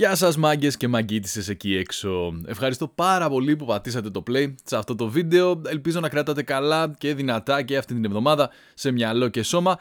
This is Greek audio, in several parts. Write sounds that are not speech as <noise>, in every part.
Γεια σας μάγκες και μαγκίτισες εκεί έξω. Ευχαριστώ πάρα πολύ που πατήσατε το play σε αυτό το βίντεο. Ελπίζω να κρατάτε καλά και δυνατά και αυτή την εβδομάδα σε μυαλό και σώμα.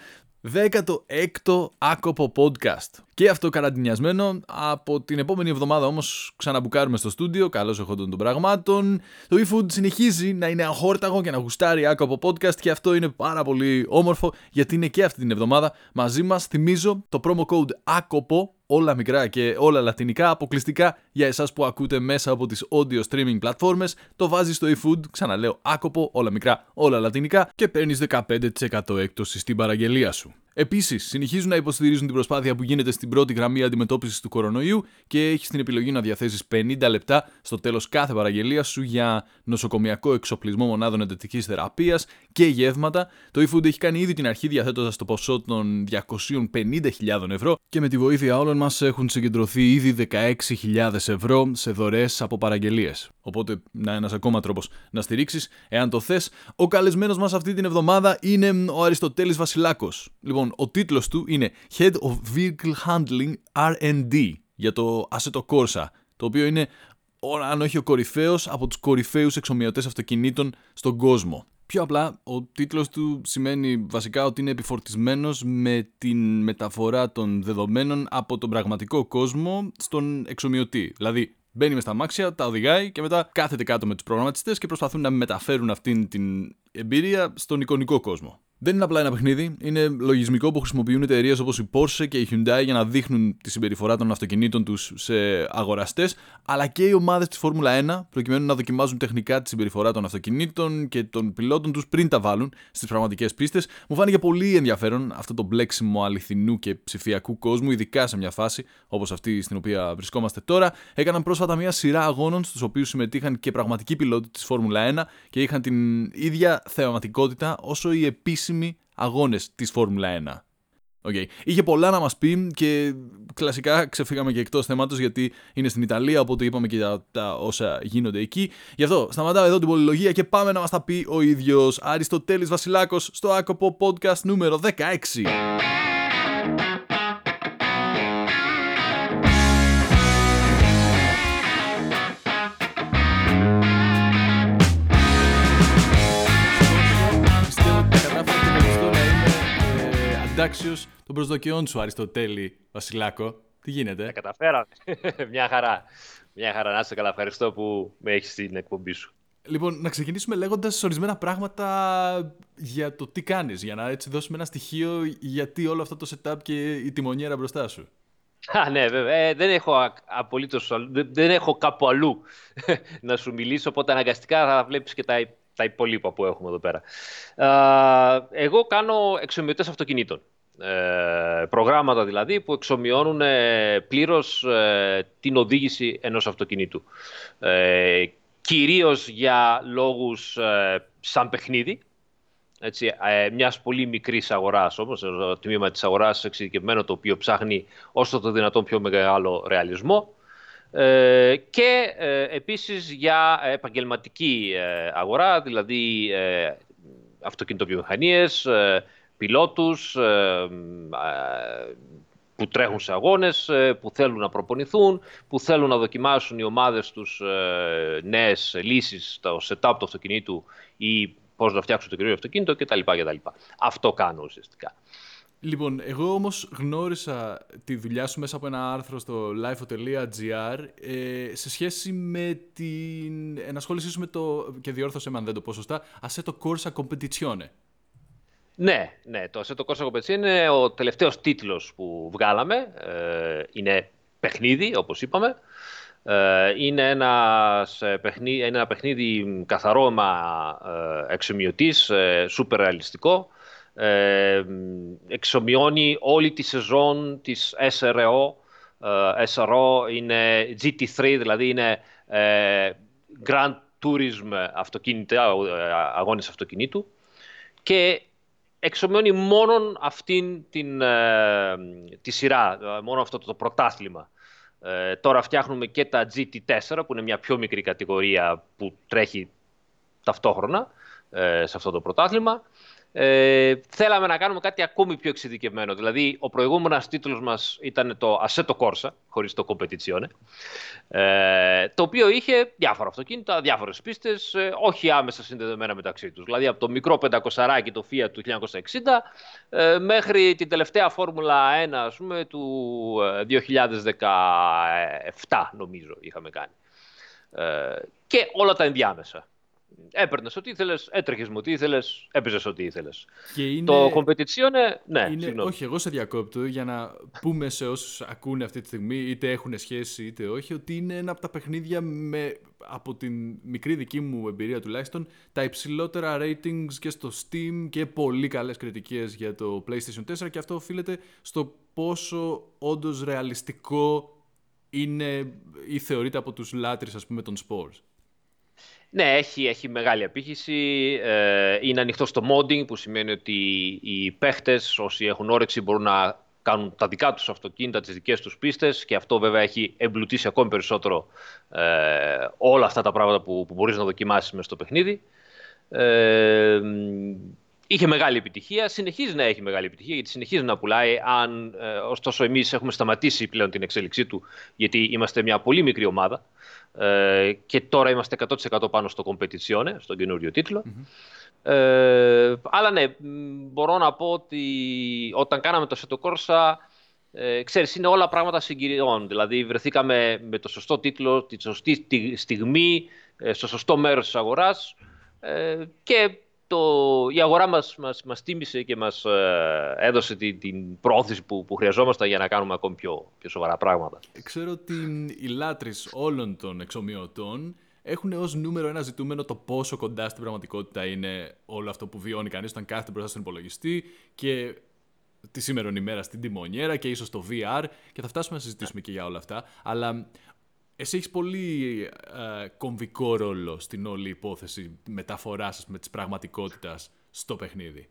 16ο άκοπο podcast. Και αυτό καραντινιασμένο. Από την επόμενη εβδομάδα όμως ξαναμπουκάρουμε στο στούντιο. Καλώς εχόντων των πραγμάτων. Το eFood συνεχίζει να είναι αχόρταγο και να γουστάρει άκοπο podcast και αυτό είναι πάρα πολύ όμορφο γιατί είναι και αυτή την εβδομάδα μαζί μας. Θυμίζω το promo code άκοπο όλα μικρά και όλα λατινικά, αποκλειστικά για εσάς που ακούτε μέσα από τις audio streaming πλατφόρμες, το βάζεις στο eFood, ξαναλέω άκοπο, όλα μικρά, όλα λατινικά και παίρνεις 15% έκπτωση στην παραγγελία σου. Επίσης, συνεχίζουν να υποστηρίζουν την προσπάθεια που γίνεται στην πρώτη γραμμή αντιμετώπισης του κορονοϊού και έχει την επιλογή να διαθέσεις 50 λεπτά στο τέλος κάθε παραγγελία σου για νοσοκομιακό εξοπλισμό μονάδων εντατικής θεραπείας και γεύματα. Το eFood έχει κάνει ήδη την αρχή διαθέτοντας το ποσό των 250.000 ευρώ και με τη βοήθεια όλων μας έχουν συγκεντρωθεί ήδη 16.000 ευρώ σε δωρεές από παραγγελίες. Οπότε, να ένας ακόμα τρόπος να στηρίξεις, εάν το θες. Ο καλεσμένος μας αυτή την εβδομάδα είναι ο Αριστοτέλης Βασιλάκος. Λοιπόν, ο τίτλος του είναι Head of Vehicle Handling RD για το Assetto Corsa, το οποίο είναι, αν όχι ο κορυφαίος, από τους κορυφαίους εξομοιωτές αυτοκινήτων στον κόσμο. Πιο απλά, ο τίτλος του σημαίνει βασικά ότι είναι επιφορτισμένος με την μεταφορά των δεδομένων από τον πραγματικό κόσμο στον εξομοιωτή. Δηλαδή, Μπαίνει μες στα μάξια, τα οδηγάει και μετά κάθεται κάτω με τους προγραμματιστές και προσπαθούν να μεταφέρουν αυτήν την εμπειρία στον εικονικό κόσμο. Δεν είναι απλά ένα παιχνίδι, είναι λογισμικό που χρησιμοποιούν εταιρείες όπως η Porsche και η Hyundai για να δείχνουν τη συμπεριφορά των αυτοκινήτων τους σε αγοραστές, αλλά και οι ομάδες της Φόρμουλα 1 προκειμένου να δοκιμάζουν τεχνικά τη συμπεριφορά των αυτοκινήτων και των πιλότων τους πριν τα βάλουν στις πραγματικές πίστες. Μου φάνηκε πολύ ενδιαφέρον αυτό το μπλέξιμο αληθινού και ψηφιακού κόσμου, ειδικά σε μια φάση όπως αυτή στην οποία βρισκόμαστε τώρα. Έκαναν πρόσφατα μια σειρά αγώνων στους οποίους συμμετείχαν και πραγματικοί πιλότοι της Φόρμουλα 1 και είχαν την ίδια θεαματικότητα όσο η επίσημη επίσημοι αγώνες της Φόρμουλα 1. Okay. Είχε πολλά να μας πει και κλασικά ξεφύγαμε και εκτός θέματος γιατί είναι στην Ιταλία οπότε είπαμε και τα, τα όσα γίνονται εκεί. Γι' αυτό σταματάω εδώ την πολυλογία και πάμε να μας τα πει ο ίδιος Αριστοτέλης Βασιλάκος στο Άκοπο Podcast νούμερο 16. Συντάξιος των προσδοκιών σου, Αριστοτέλη Βασιλάκο. Τι γίνεται; Τα καταφέραμε. <laughs> Μια χαρά. Μια χαρά. Να είσαι καλά. Ευχαριστώ που με έχεις στην εκπομπή σου. Λοιπόν, να ξεκινήσουμε λέγοντας ορισμένα πράγματα για το τι κάνεις, για να έτσι δώσουμε ένα στοιχείο γιατί όλο αυτό το setup και η τιμονιέρα μπροστά σου. Α, ναι, βέβαια. Ε, δεν έχω απολύτως, δεν έχω κάπου αλλού <laughs> να σου μιλήσω, οπότε αναγκαστικά θα βλέπεις και τα τα υπόλοιπα που έχουμε εδώ πέρα. Εγώ κάνω εξομοιωτές αυτοκινήτων. Ε, προγράμματα δηλαδή που εξομοιώνουν ε, πλήρως ε, την οδήγηση ενός αυτοκινήτου. Ε, κυρίως για λόγους σαν παιχνίδι, έτσι, μιας πολύ μικρής αγοράς όμως, το τμήμα της αγοράς εξειδικευμένο το οποίο ψάχνει όσο το δυνατόν πιο μεγάλο ρεαλισμό. Ε, και ε, επίσης για επαγγελματική ε, αγορά, δηλαδή ε, αυτοκινητοβιομηχανίες, ε, πιλότους που τρέχουν σε αγώνες, που θέλουν να προπονηθούν, που θέλουν να δοκιμάσουν οι ομάδες τους νέες λύσεις στο setup του αυτοκινήτου ή πώς να φτιάξουν το καινούριο αυτοκίνητο κτλ. κτλ. Αυτό κάνω ουσιαστικά. Λοιπόν, εγώ όμως γνώρισα τη δουλειά σου μέσα από ένα άρθρο στο lifeo.gr ε, σε σχέση με την ενασχόλησή σου με το, και διόρθωσε με αν δεν το πω σωστά, Assetto Corsa Competizione. Ναι, ναι, το Assetto Corsa Competizione είναι ο τελευταίος τίτλος που βγάλαμε. Ε, είναι παιχνίδι, όπως είπαμε. Ε, είναι, ένας παιχνίδι, είναι ένα παιχνίδι καθαρό ε, εξομοιωτής, ε, σούπερ ρεαλιστικό ε, εξομοιώνει όλη τη σεζόν της SRO. Ε, SRO είναι GT3, δηλαδή είναι ε, Grand Tourism αυτοκίνητα, ε, αγώνες αυτοκινήτου και εξομοιώνει μόνο αυτήν την, τη σειρά, μόνο αυτό το πρωτάθλημα. τώρα φτιάχνουμε και τα GT4 που είναι μια πιο μικρή κατηγορία που τρέχει ταυτόχρονα σε αυτό το πρωτάθλημα ε, θέλαμε να κάνουμε κάτι ακόμη πιο εξειδικευμένο. Δηλαδή, ο προηγούμενος τίτλος μας ήταν το Assetto Corsa, χωρίς το Competizione, ε, το οποίο είχε διάφορα αυτοκίνητα, διάφορες πίστες, ε, όχι άμεσα συνδεδεμένα μεταξύ τους. Δηλαδή, από το μικρό 500 το Fiat του 1960, ε, μέχρι την τελευταία Φόρμουλα 1, ας πούμε, του 2017, ε, νομίζω, είχαμε κάνει. Ε, και όλα τα ενδιάμεσα. Έπαιρνες ό,τι ήθελες, έτρεχες με ό,τι ήθελες, έπαιζες ό,τι ήθελες. Είναι... Το competizione, ναι, είναι... Όχι, εγώ σε διακόπτω για να πούμε σε όσους ακούνε αυτή τη στιγμή, είτε έχουν σχέση είτε όχι, ότι είναι ένα από τα παιχνίδια με, από την μικρή δική μου εμπειρία τουλάχιστον, τα υψηλότερα ratings και στο Steam και πολύ καλές κριτικές για το PlayStation 4 και αυτό οφείλεται στο πόσο όντως ρεαλιστικό είναι ή θεωρείται από τους λάτρεις ας πούμε των sports. Ναι, έχει, έχει μεγάλη απήχηση. Ε, είναι ανοιχτό στο modding, που σημαίνει ότι οι παίχτες, όσοι έχουν όρεξη, μπορούν να κάνουν τα δικά τους αυτοκίνητα, τις δικές τους πίστες και αυτό βέβαια έχει εμπλουτίσει ακόμη περισσότερο ε, όλα αυτά τα πράγματα που, που μπορείς να δοκιμάσεις μέσα στο παιχνίδι. Ε, είχε μεγάλη επιτυχία, συνεχίζει να έχει μεγάλη επιτυχία γιατί συνεχίζει να πουλάει. Αν, ε, ωστόσο, εμείς έχουμε σταματήσει πλέον την εξέλιξή του, γιατί είμαστε μια πολύ μικρή ομάδα. Ε, και τώρα είμαστε 100% πάνω στο Competizione, στον καινούριο Ε, αλλά ναι, μπορώ να πω ότι όταν κάναμε το Seto Corsa, ε, ξέρεις, είναι όλα πράγματα συγκυριών. Δηλαδή, βρεθήκαμε με το σωστό τίτλο, τη σωστή στιγμή, ε, στο σωστό μέρος της αγοράς ε, και το, η αγορά μας, μας, μας τίμησε και μας ε, έδωσε την, την πρόθεση που, που χρειαζόμασταν για να κάνουμε ακόμη πιο, πιο σοβαρά πράγματα. Ξέρω ότι οι λάτρεις όλων των εξομοιωτών έχουν ως νούμερο ένα ζητούμενο το πόσο κοντά στην πραγματικότητα είναι όλο αυτό που βιώνει κανείς όταν κάθεται μπροστά στον υπολογιστή και τη σήμερα ημέρα στην τιμονιέρα και ίσως το VR και θα φτάσουμε να συζητήσουμε και για όλα αυτά. Αλλά εσύ έχεις πολύ ε, κομβικό ρόλο στην όλη υπόθεση μεταφοράς σας με της πραγματικότητας στο παιχνίδι.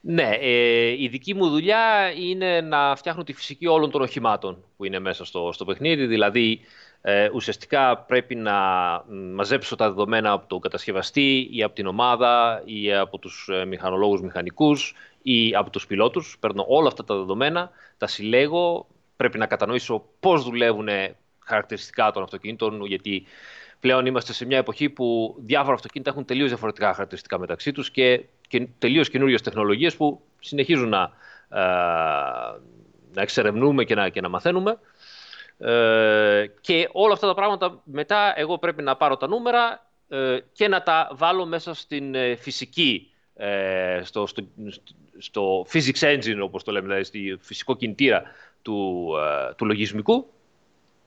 Ναι, ε, η δική μου δουλειά είναι να φτιάχνω τη φυσική όλων των οχημάτων που είναι μέσα στο, στο παιχνίδι. Δηλαδή, ε, ουσιαστικά πρέπει να μαζέψω τα δεδομένα από τον κατασκευαστή ή από την ομάδα ή από τους ε, μηχανολόγους μηχανικούς ή από τους πιλότους. Παίρνω όλα αυτά τα δεδομένα, τα συλλέγω, πρέπει να κατανοήσω πώς δουλεύουν χαρακτηριστικά των αυτοκινήτων, γιατί πλέον είμαστε σε μια εποχή που διάφορα αυτοκίνητα έχουν τελείως διαφορετικά χαρακτηριστικά μεταξύ τους και, και τελείως καινούριες τεχνολογίες που συνεχίζουν να, ε, να εξερευνούμε και να, και να μαθαίνουμε. Ε, και όλα αυτά τα πράγματα μετά εγώ πρέπει να πάρω τα νούμερα ε, και να τα βάλω μέσα στην ε, φυσική, ε, στο, στο, στο physics engine όπως το λέμε, δηλαδή στη φυσικό κινητήρα του, του λογισμικού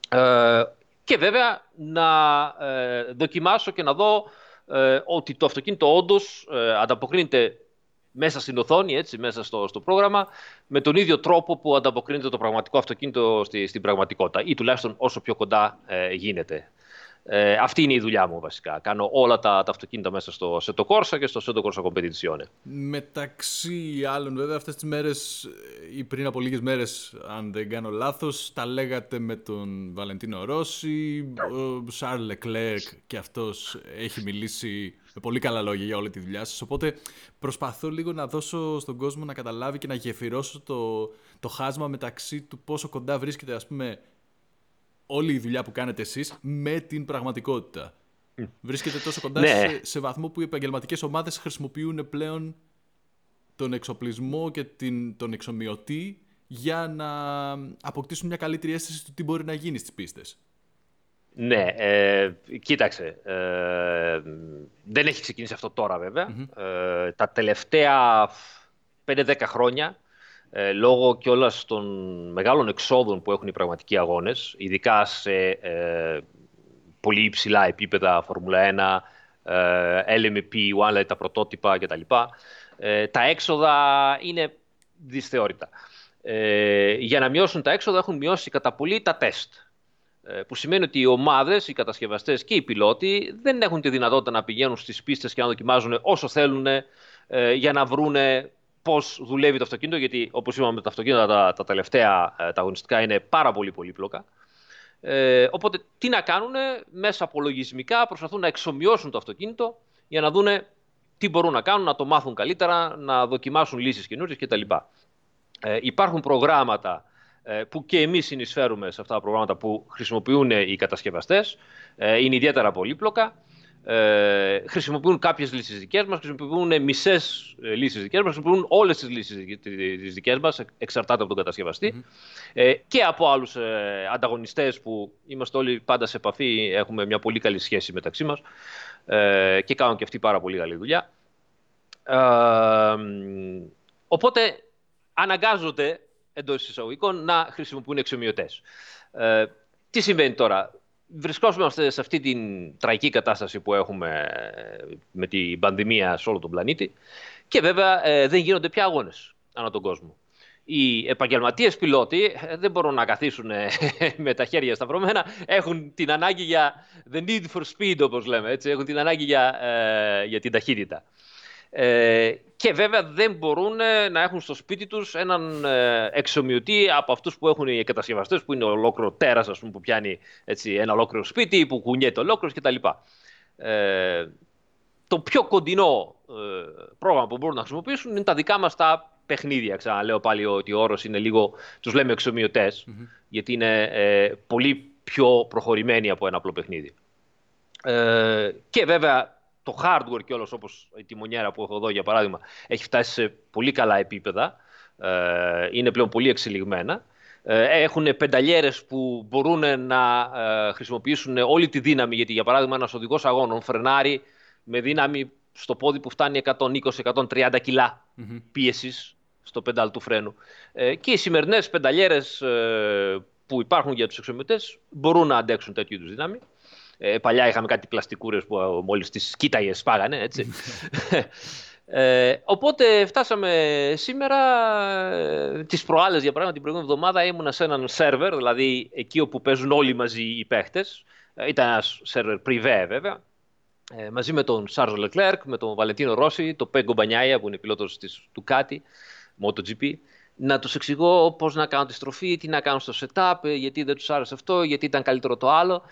ε, και βέβαια να ε, δοκιμάσω και να δω ε, ότι το αυτοκίνητο όντως ανταποκρίνεται μέσα στην οθόνη, έτσι, μέσα στο, στο πρόγραμμα, με τον ίδιο τρόπο που ανταποκρίνεται το πραγματικό αυτοκίνητο στη, στην πραγματικότητα ή τουλάχιστον όσο πιο κοντά γίνεται. Ε, αυτή είναι η δουλειά μου βασικά. Κάνω όλα τα, τα αυτοκίνητα μέσα στο Seto Corsa και στο Seto Corsa Competizione. Μεταξύ άλλων βέβαια αυτές τις μέρες ή πριν από λίγες μέρες αν δεν κάνω λάθος τα λέγατε με τον Βαλεντίνο Ρώση, ο Σαρλ Λεκλέρκ και αυτός έχει μιλήσει με πολύ καλά λόγια για όλη τη δουλειά σας οπότε προσπαθώ λίγο να δώσω στον κόσμο να καταλάβει και να γεφυρώσω το, το χάσμα μεταξύ του πόσο κοντά βρίσκεται ας πούμε όλη η δουλειά που κάνετε εσείς με την πραγματικότητα. Βρίσκεται τόσο κοντά ναι. σε, σε, βαθμό που οι επαγγελματικές ομάδες χρησιμοποιούν πλέον τον εξοπλισμό και την, τον εξομοιωτή για να αποκτήσουν μια καλύτερη αίσθηση του τι μπορεί να γίνει στις πίστες. Ναι, ε, κοίταξε. Ε, δεν έχει ξεκινήσει αυτό τώρα Ε, τα τελευταία 5-10 χρόνια ε, λόγω κιόλας των μεγάλων εξόδων που έχουν οι πραγματικοί αγώνες, ειδικά σε ε, πολύ υψηλά επίπεδα, Φόρμουλα 1, ε, LMP, One, τα πρωτότυπα κτλ. Ε, τα έξοδα είναι δυσθεώρητα. Ε, για να μειώσουν τα έξοδα έχουν μειώσει κατά πολύ τα τεστ. Ε, που σημαίνει ότι οι ομάδες, οι κατασκευαστές και οι πιλότοι δεν έχουν τη δυνατότητα να πηγαίνουν στις πίστες και να δοκιμάζουν όσο θέλουν ε, για να βρούνε πώς δουλεύει το αυτοκίνητο, γιατί όπως είπαμε, τα αυτοκίνητα τα, τα τελευταία ε, τα αγωνιστικά είναι πάρα πολύ πολύπλοκα. Ε, οπότε τι να κάνουν, μέσα από λογισμικά προσπαθούν να εξομοιώσουν το αυτοκίνητο για να δούνε τι μπορούν να κάνουν, να το μάθουν καλύτερα, να δοκιμάσουν λύσεις καινούριες κτλ. Ε, υπάρχουν προγράμματα ε, που και εμείς συνεισφέρουμε σε αυτά τα προγράμματα που χρησιμοποιούν οι κατασκευαστές. Ε, είναι ιδιαίτερα πολύπλοκα. Ε, χρησιμοποιούν κάποιες λύσεις δικές μας, χρησιμοποιούν μισές ε, λύσεις δικές μας, χρησιμοποιούν όλες τις λύσεις τις δικές μας, εξαρτάται από τον κατασκευαστη ε, και από άλλους ε, ανταγωνιστές που είμαστε όλοι πάντα σε επαφή, έχουμε μια πολύ καλή σχέση μεταξύ μας ε, και κάνουν και αυτοί πάρα πολύ καλή δουλειά. Ε, οπότε αναγκάζονται εντός εισαγωγικών να χρησιμοποιούν εξομοιωτές. Ε, τι συμβαίνει τώρα; Βρισκόμαστε σε αυτή την τραγική κατάσταση που έχουμε με την πανδημία σε όλο τον πλανήτη και βέβαια ε, δεν γίνονται πια αγώνες ανά τον κόσμο. Οι επαγγελματίες πιλότοι ε, δεν μπορούν να καθίσουν ε, <laughs> με τα χέρια σταυρωμένα. Έχουν την ανάγκη για the need for speed, όπως λέμε. Έτσι. Έχουν την ανάγκη για, για την ταχύτητα. Ε, και βέβαια δεν μπορούν ε, να έχουν στο σπίτι τους έναν ε, εξομοιωτή από αυτούς που έχουν οι κατασκευαστές που είναι ολόκληρο τέρας ας πούμε, που πιάνει έτσι, ένα ολόκληρο σπίτι που κουνιέται ολόκληρος κτλ. Ε, το πιο κοντινό ε, πρόγραμμα που μπορούν να χρησιμοποιήσουν είναι τα δικά μας τα παιχνίδια. Ξαναλέω πάλι ότι ο όρος είναι λίγο, τους λέμε γιατί είναι ε, πολύ πιο προχωρημένοι από ένα απλό παιχνίδι. Ε, και βέβαια το hardware κιόλας όπως η τιμονιέρα που έχω εδώ για παράδειγμα έχει φτάσει σε πολύ καλά επίπεδα, ε, είναι πλέον πολύ εξελιγμένα. Ε, έχουν πενταλιέρες που μπορούν να ε, χρησιμοποιήσουν όλη τη δύναμη, γιατί για παράδειγμα ένας οδηγός αγώνων φρενάρει με δύναμη στο πόδι που φτάνει 120-130 κιλά mm πίεσης στο πεντάλ του φρένου. και οι σημερινές πενταλιέρες που υπάρχουν για τους εξομοιωτές μπορούν να αντέξουν τέτοιου είδους δύναμη. Ε, παλιά είχαμε κάτι πλαστικούρες που ε, μόλις τις κοίταγες σπάγανε, έτσι. <laughs> Ε, οπότε φτάσαμε σήμερα, ε, τις προάλλες για παράδειγμα την προηγούμενη εβδομάδα ήμουνα σε έναν σερβερ, δηλαδή εκεί όπου παίζουν όλοι μαζί οι παίχτες. Ε, ήταν ένας σερβερ πριβέ βέβαια, ε, μαζί με τον Σάρζο Λεκλέρκ, με τον Βαλεντίνο Ρώση, τον Πέγκο Μπανιάια που είναι πιλότος της του Κάτι, MotoGP να τους εξηγώ πώς να κάνουν τη στροφή, τι να κάνουν στο setup, γιατί δεν τους άρεσε αυτό, γιατί ήταν καλύτερο το άλλο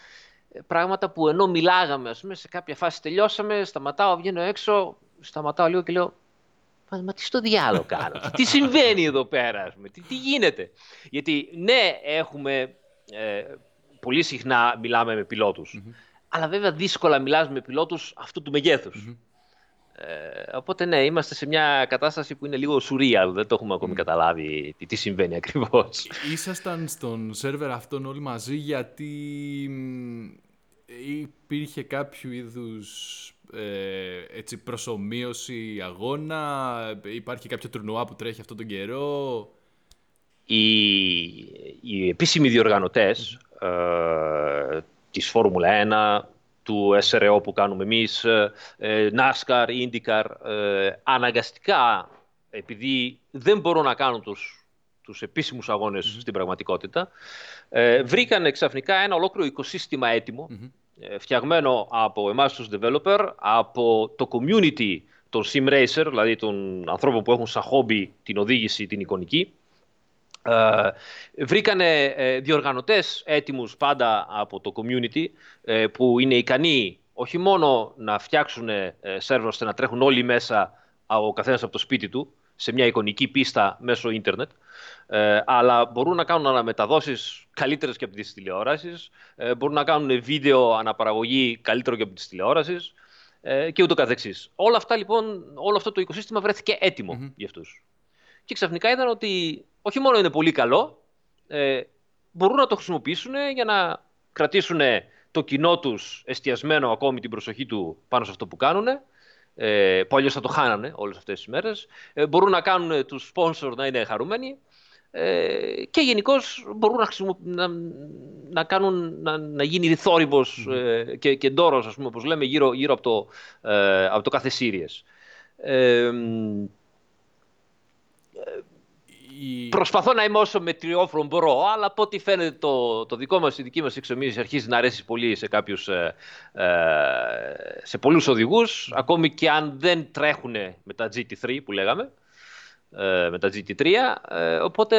πράγματα που ενώ μιλάγαμε, ας πούμε, σε κάποια φάση τελειώσαμε, σταματάω, βγαίνω έξω, σταματάω λίγο και λέω Μα τι στο διάλογο κάνω, τι συμβαίνει εδώ πέρα, ας πούμε, τι, τι γίνεται. Γιατί ναι, έχουμε, ε, πολύ συχνά μιλάμε με πιλότους, αλλά βέβαια δύσκολα μιλάς με πιλότους αυτού του μεγεθους Ε, οπότε ναι, είμαστε σε μια κατάσταση που είναι λίγο surreal, δεν το έχουμε ακόμη καταλάβει τι, τι συμβαίνει ακριβώς. Ήσασταν στον σερβερ αυτόν όλοι μαζί γιατί υπήρχε κάποιο είδους ε, έτσι, προσωμείωση αγώνα, υπάρχει κάποιο τουρνουά που τρέχει αυτόν τον καιρό; Οι, οι επίσημοι διοργανωτές ε, της Φόρμουλα 1, του SRO που κάνουμε εμείς, ε, NASCAR, IndyCar, ε, αναγκαστικά επειδή δεν μπορούν να κάνουν τους, τους επίσημους στην πραγματικότητα, ε, βρήκαν ξαφνικά ένα ολόκληρο οικοσύστημα ε, φτιαγμένο από εμάς τους developer, από το community των sim racer, δηλαδή των ανθρώπων που έχουν σαν χόμπι την οδήγηση, την εικονική. Ε, βρήκανε ε, διοργανωτές έτοιμους πάντα από το community ε, που είναι ικανοί όχι μόνο να φτιάξουν ε, σερβερ ώστε να τρέχουν όλοι μέσα ο καθένας από το σπίτι του σε μια εικονική πίστα μέσω ίντερνετ, ε, αλλά μπορούν να κάνουν αναμεταδόσεις καλύτερες και από τις τηλεόρασεις, ε, μπορούν να κάνουν βίντεο αναπαραγωγή καλύτερο και από τις τηλεόρασεις ε, και ούτω καθεξής. Όλα αυτά λοιπόν, όλο αυτό το οικοσύστημα βρέθηκε έτοιμο mm-hmm. για αυτούς. Και ξαφνικά είδαν ότι όχι μόνο είναι πολύ καλό, ε, μπορούν να το χρησιμοποιήσουν για να κρατήσουν το κοινό τους εστιασμένο ακόμη την προσοχή του πάνω σε αυτό που κάνουν, ε, που αλλιώς θα το χάνανε όλες αυτές τις μέρες. Ε, μπορούν να κάνουν τους sponsor να είναι χαρούμενοι ε, και γενικώς μπορούν να, να, να, κάνουν, να, να γίνει θόρυβος ε, και, και ντόρος, ας πούμε, όπως λέμε, γύρω, γύρω από, το, ε, από το κάθε series. Ε, Προσπαθώ να είμαι όσο μετριόφρον μπορώ, αλλά από ό,τι φαίνεται το, το δικό μας, η δική μας εξομοίωση αρχίζει να αρέσει πολύ σε κάποιους, ε, ε, σε πολλούς οδηγούς, ακόμη και αν δεν τρέχουν με τα GT3 που λέγαμε. ε, με τα GT3. Ε, οπότε,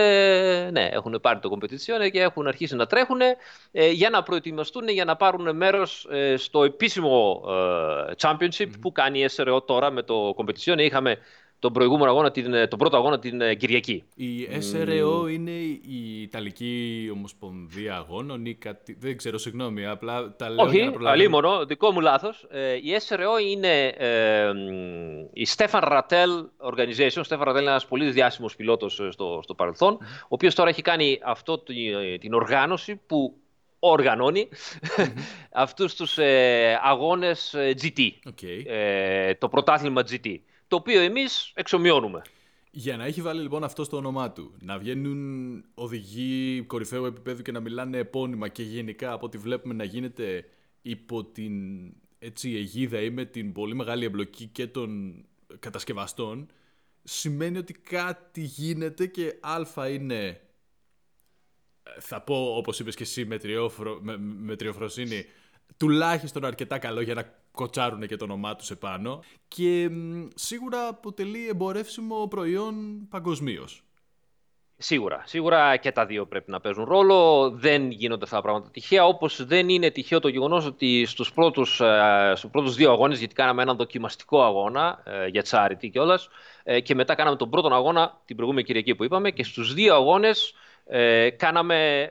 ναι, έχουν πάρει το competition και έχουν αρχίσει να τρέχουν ε, για να προετοιμαστούν για να πάρουν μέρος στο επίσημο championship που κάνει η SRO τώρα με το competition. Είχαμε τον προηγούμενο αγώνα, την, τον πρώτο αγώνα την Κυριακή. Η SRO είναι η Ιταλική Ομοσπονδία Αγώνων ή κάτι. Δεν ξέρω, συγγνώμη, απλά τα λέω. Όχι, αλίμονο, δικό μου λάθος. η SRO είναι ε, η Stefan Rattel Organization. Ο Stefan Rattel είναι ένας πολύ διάσημος πιλότος στο, στο παρελθον ο οποίος τώρα έχει κάνει αυτό την οργάνωση που οργανώνει mm-hmm. <laughs> αυτούς τους ε, αγώνες GT, okay. ε, το πρωτάθλημα GT το οποίο εμείς εξομοιώνουμε. Για να έχει βάλει λοιπόν αυτό στο όνομά του, να βγαίνουν οδηγοί κορυφαίου επίπεδου και να μιλάνε επώνυμα και γενικά από ό,τι βλέπουμε να γίνεται υπό την έτσι, αιγίδα ή με την πολύ μεγάλη εμπλοκή και των κατασκευαστών, σημαίνει ότι κάτι γίνεται και α είναι, θα πω όπως είπες και εσύ με, τριόφρο, με, με τριοφροσύνη, τουλάχιστον αρκετά καλό για να κοτσάρουν και το όνομά τους επάνω και σίγουρα αποτελεί εμπορεύσιμο προϊόν παγκοσμίως. Σίγουρα. Σίγουρα και τα δύο πρέπει να παίζουν ρόλο. Δεν γίνονται αυτά τα πράγματα τυχαία. Όπως δεν είναι τυχαίο το γεγονός ότι στους πρώτους ε, στους πρώτους δύο αγώνες, γιατί κάναμε έναν δοκιμαστικό αγώνα ε, για charity κιόλας, ε, και μετά κάναμε τον πρώτο αγώνα την προηγούμενη Κυριακή που είπαμε, και στους δύο αγώνες κάναμε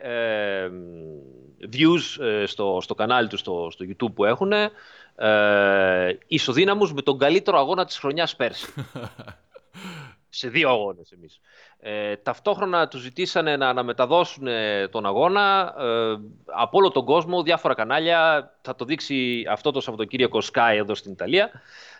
views στο, στο κανάλι του στο, στο YouTube που έχουν ε, ισοδύναμους με τον καλύτερο αγώνα της χρονιάς πέρσι. <laughs> σε δύο αγώνες εμείς. Ε, ταυτόχρονα τους ζητήσανε να αναμεταδώσουν τον αγώνα ε, από όλο τον κόσμο, διάφορα κανάλια. Θα το δείξει αυτό το Σαββατοκύριακο Sky εδώ στην Ιταλία.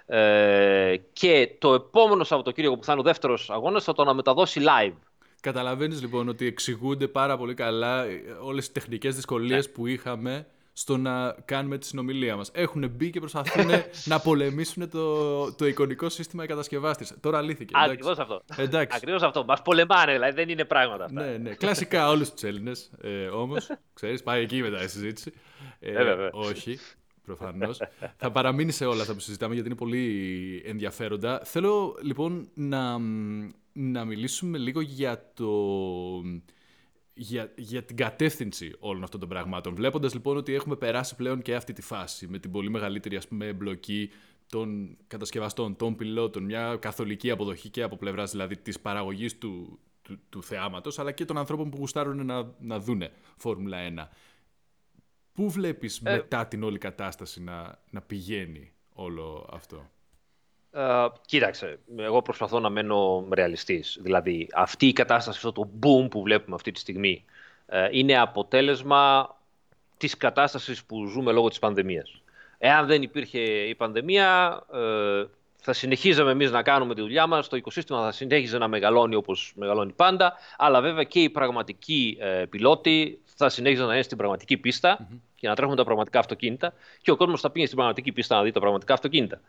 Ε, και το επόμενο Σαββατοκύριακο που θα είναι ο δεύτερος αγώνας θα το αναμεταδώσει live. Καταλαβαίνεις λοιπόν ότι εξηγούνται πάρα πολύ καλά όλες οι τεχνικές δυσκολίες ναι. που είχαμε στο να κάνουμε τη συνομιλία μας. Έχουν μπει και προσπαθούν <laughs> να πολεμήσουν το, το εικονικό σύστημα κατασκευάστη. Τώρα λύθηκε. Ακριβώς αυτό. Ακριβώς αυτό. Μας πολεμάνε, δηλαδή δεν είναι πράγματα αυτά. ναι, ναι. Κλασικά όλους τους Έλληνες. Ε, Όμως, <laughs> ξέρεις, πάει εκεί μετά η συζήτηση. Ε, ε, όχι. Προφανώς. θα παραμείνει σε όλα αυτά που συζητάμε γιατί είναι πολύ ενδιαφέροντα. Θέλω λοιπόν να, να μιλήσουμε λίγο για το για, για την κατεύθυνση όλων αυτών των πραγμάτων. Βλέποντας λοιπόν ότι έχουμε περάσει πλέον και αυτή τη φάση με την πολύ μεγαλύτερη ας πούμε, εμπλοκή των κατασκευαστών, των πιλότων, μια καθολική αποδοχή και από πλευράς δηλαδή της παραγωγής του, του, του θεάματος, αλλά και των ανθρώπων που γουστάρουν να, να δούνε Φόρμουλα 1. Πού βλέπεις ε... μετά την όλη κατάσταση να, να πηγαίνει όλο αυτό; Uh, κοίταξε, εγώ προσπαθώ να μένω ρεαλιστής. Δηλαδή, αυτή η κατάσταση, αυτό το boom που βλέπουμε αυτή τη στιγμή, uh, είναι αποτέλεσμα της κατάστασης που ζούμε λόγω της πανδημίας. Εάν δεν υπήρχε η πανδημία, uh, θα συνεχίζαμε εμείς να κάνουμε τη δουλειά μας, το οικοσύστημα θα συνέχιζε να μεγαλώνει όπως μεγαλώνει πάντα, αλλά βέβαια και οι πραγματικοί ε, πιλότοι θα συνέχιζαν να είναι στην πραγματική και να τρέχουν τα πραγματικά αυτοκίνητα και ο κόσμος θα πήγαινε στην πραγματική πίστα να δει τα πραγματικά αυτοκίνητα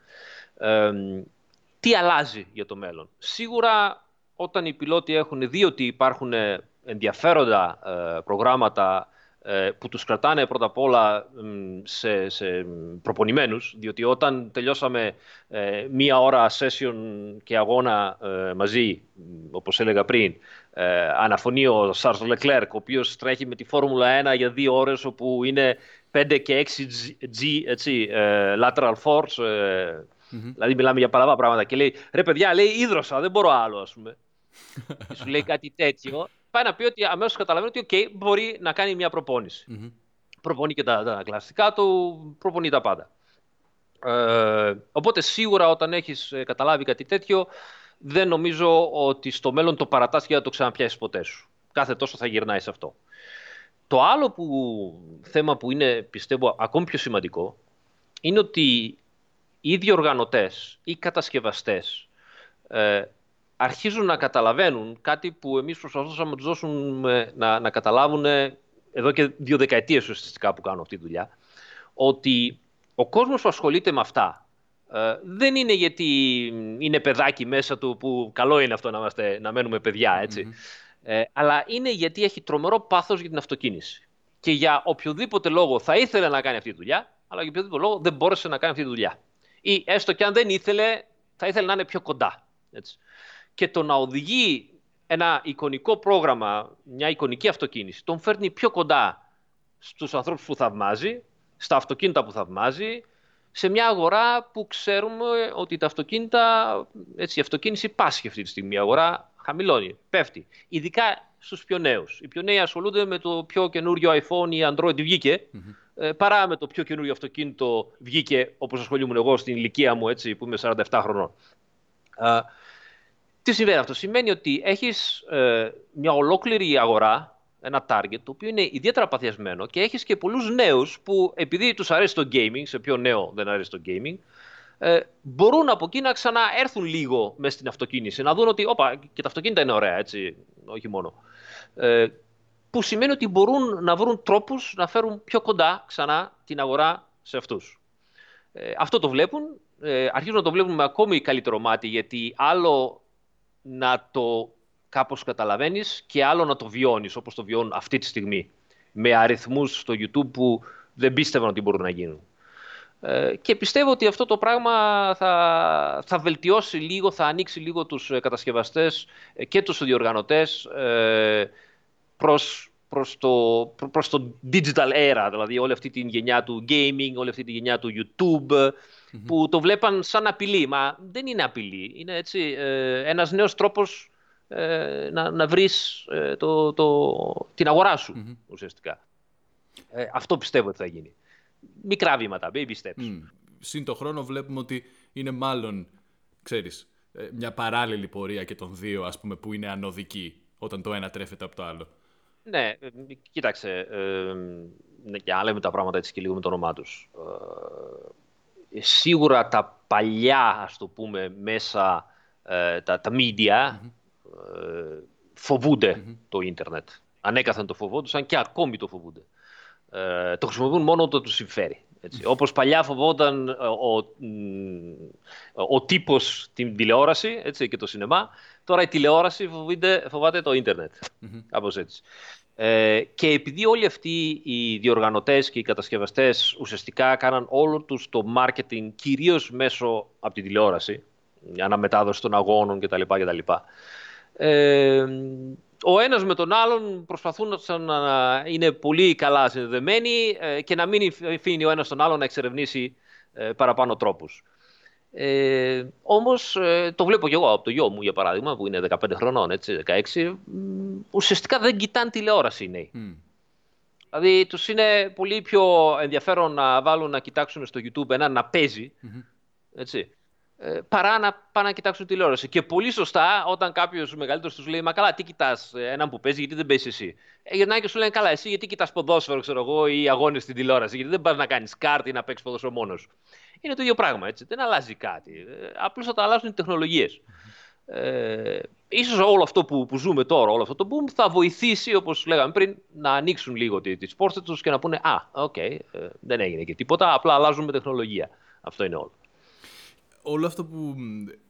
τι αλλάζει για το μέλλον; Σίγουρα όταν οι πιλότοι έχουν δει ότι υπάρχουν ενδιαφέροντα ε, προγράμματα ε, που τους κρατάνε πρώτα απ' όλα σε, σε προπονημένους, διότι όταν τελειώσαμε ε, μία ώρα session και αγώνα μαζί, όπως έλεγα πριν, αναφωνεί ο Σάρς Λεκλέρκ, ο οποίος τρέχει με τη Φόρμουλα 1 για δύο ώρες, όπου είναι 5 και 6 G, έτσι, lateral force, Mm-hmm. Δηλαδή, μιλάμε για παραπάνω πράγματα. Και λέει, ρε παιδιά, λέει, ίδρωσα, δεν μπορώ άλλο, ας πούμε. <laughs> και σου λέει κάτι τέτοιο. Πάει να πει ότι αμέσως καταλαβαίνει ότι, OK, μπορεί να κάνει μια προπόνηση. Mm-hmm. Προπονεί και τα, τα κλασικά του, προπονεί τα πάντα. Ε, οπότε, σίγουρα όταν έχεις ε, καταλάβει κάτι τέτοιο, δεν νομίζω ότι στο μέλλον το παρατάσσει για να το ξαναπιάσεις ποτέ σου. Κάθε τόσο θα γυρνάει σε αυτό. Το άλλο που, θέμα που είναι, πιστεύω, ακόμη πιο σημαντικό, είναι ότι οι διοργανωτές, οι κατασκευαστές ε, αρχίζουν να καταλαβαίνουν κάτι που εμείς προσπαθούσαμε να τους δώσουμε να, να καταλάβουν εδώ και δύο δεκαετίες ουσιαστικά που κάνουν αυτή τη δουλειά, ότι ο κόσμος που ασχολείται με αυτά ε, δεν είναι γιατί είναι παιδάκι μέσα του που καλό είναι αυτό να, είμαστε, να μένουμε παιδιά, Ε, αλλά είναι γιατί έχει τρομερό πάθος για την αυτοκίνηση. Και για οποιοδήποτε λόγο θα ήθελε να κάνει αυτή τη δουλειά, αλλά για οποιοδήποτε λόγο δεν μπόρεσε να κάνει αυτή τη δουλειά ή έστω και αν δεν ήθελε, θα ήθελε να είναι πιο κοντά. Έτσι. και το να οδηγεί ένα εικονικό πρόγραμμα, μια εικονική αυτοκίνηση, τον φέρνει πιο κοντά στους ανθρώπους που θαυμάζει, στα αυτοκίνητα που θαυμάζει, σε μια αγορά που ξέρουμε ότι τα αυτοκίνητα, έτσι, η αυτοκίνηση πάσχει αυτή τη στιγμή. Η αγορά χαμηλώνει, πέφτει. Ειδικά στους πιο νέους. Οι πιο νέοι ασχολούνται με το πιο καινούριο iPhone ή Android βγηκε ε, παρά με το πιο καινούριο αυτοκίνητο βγήκε, όπως ασχολούμαι εγώ στην ηλικία μου, έτσι, που είμαι 47 χρονών. Ε, τι συμβαίνει αυτό; Σημαίνει ότι έχεις ε, μια ολόκληρη αγορά, ένα target, το οποίο είναι ιδιαίτερα παθιασμένο και έχεις και πολλούς νέους που επειδή τους αρέσει το gaming, σε πιο νέο δεν αρέσει το gaming, ε, μπορούν από εκεί να ξαναέρθουν λίγο μες στην αυτοκίνηση, να δουν ότι όπα, και τα αυτοκίνητα είναι ωραία, έτσι, όχι μόνο. Ε, που σημαίνει ότι μπορούν να βρουν τρόπους να φέρουν πιο κοντά ξανά την αγορά σε αυτούς. Ε, αυτό το βλέπουν, ε, αρχίζουν να το βλέπουν με ακόμη καλύτερο μάτι, γιατί άλλο να το κάπως καταλαβαίνεις και άλλο να το βιώνεις, όπως το βιώνουν αυτή τη στιγμή, με αριθμούς στο YouTube που δεν πίστευαν ότι μπορούν να γίνουν. Ε, και πιστεύω ότι αυτό το πράγμα θα, θα βελτιώσει λίγο, θα ανοίξει λίγο τους κατασκευαστές και τους διοργανωτές προς, προς, το, προς το digital era, δηλαδή όλη αυτή την γενιά του gaming, όλη αυτή τη γενιά του YouTube, που το βλέπαν σαν απειλή. Μα δεν είναι απειλή. Είναι έτσι, ε, ένας νέος τρόπος ε, να, να βρεις ε, το, το, την αγορά σου, ουσιαστικά. Ε, αυτό πιστεύω ότι θα γίνει. Μικρά βήματα, baby steps. Mm. Συν το χρόνο βλέπουμε ότι είναι μάλλον, ξέρεις, ε, μια παράλληλη πορεία και των δύο, ας πούμε, που είναι ανωδική, όταν το ένα τρέφεται από το άλλο. Ναι, ε, κοίταξε, ε, ναι, και λέμε τα πράγματα έτσι και λίγο με το όνομά τους. Ε, σίγουρα τα παλιά, ας το πούμε, μέσα, ε, τα, τα media, ε, φοβουνται το ίντερνετ. Ανέκαθεν το φοβόντουσαν και ακόμη το φοβούνται. Ε, το χρησιμοποιούν μόνο όταν τους συμφέρει. Έτσι. Όπως παλιά φοβόταν ο, ο, ο, τύπος την τηλεόραση έτσι, και το σινεμά, τώρα η τηλεόραση φοβείται, φοβάται το ίντερνετ. Mm-hmm. έτσι. Ε, και επειδή όλοι αυτοί οι διοργανωτές και οι κατασκευαστές ουσιαστικά κάναν όλο τους το marketing κυρίως μέσω από την τηλεόραση, αναμετάδοση των αγώνων κτλ. κτλ. Ε, ο ένας με τον άλλον προσπαθούν να είναι πολύ καλά συνδεδεμένοι ε, και να μην αφήνει ο ένας τον άλλον να εξερευνήσει ε, παραπάνω τρόπους. Ε, Όμως ε, το βλέπω και εγώ από το γιο μου, για παράδειγμα, που είναι 15 χρονών, έτσι, 16. Ουσιαστικά δεν κοιτάνε τηλεόραση οι νέοι. Mm. Δηλαδή, τους είναι πολύ πιο ενδιαφέρον να βάλουν να κοιτάξουν στο YouTube ένα να παίζει. Έτσι, ε, παρά να πάνε να κοιτάξουν τηλεόραση. Και πολύ σωστά, όταν κάποιος μεγαλύτερος τους λέει: Μα καλά, τι κοιτάς έναν που παίζει, γιατί δεν παίζεις εσύ; Ε, γυρνάει και σου λένε: Καλά, εσύ γιατί κοιτάς ποδόσφαιρο, ξέρω εγώ, ή αγώνες στην τηλεόραση, γιατί δεν πας να κάνεις καρτ ή να παίξεις ποδόσφαιρο μόνος. Είναι το ίδιο πράγμα, έτσι. Δεν αλλάζει κάτι. Ε, Απλώς θα τα αλλάζουν οι τεχνολογίες. Ε, ίσως όλο αυτό που, που ζούμε τώρα, όλο αυτό το boom θα βοηθήσει, όπως λέγαμε πριν, να ανοίξουν λίγο τις πόρτες τους και να πούνε «Α, ok, okay, ε, δεν έγινε και τίποτα, απλά αλλάζουμε τεχνολογία». Αυτό είναι όλο όλο αυτό που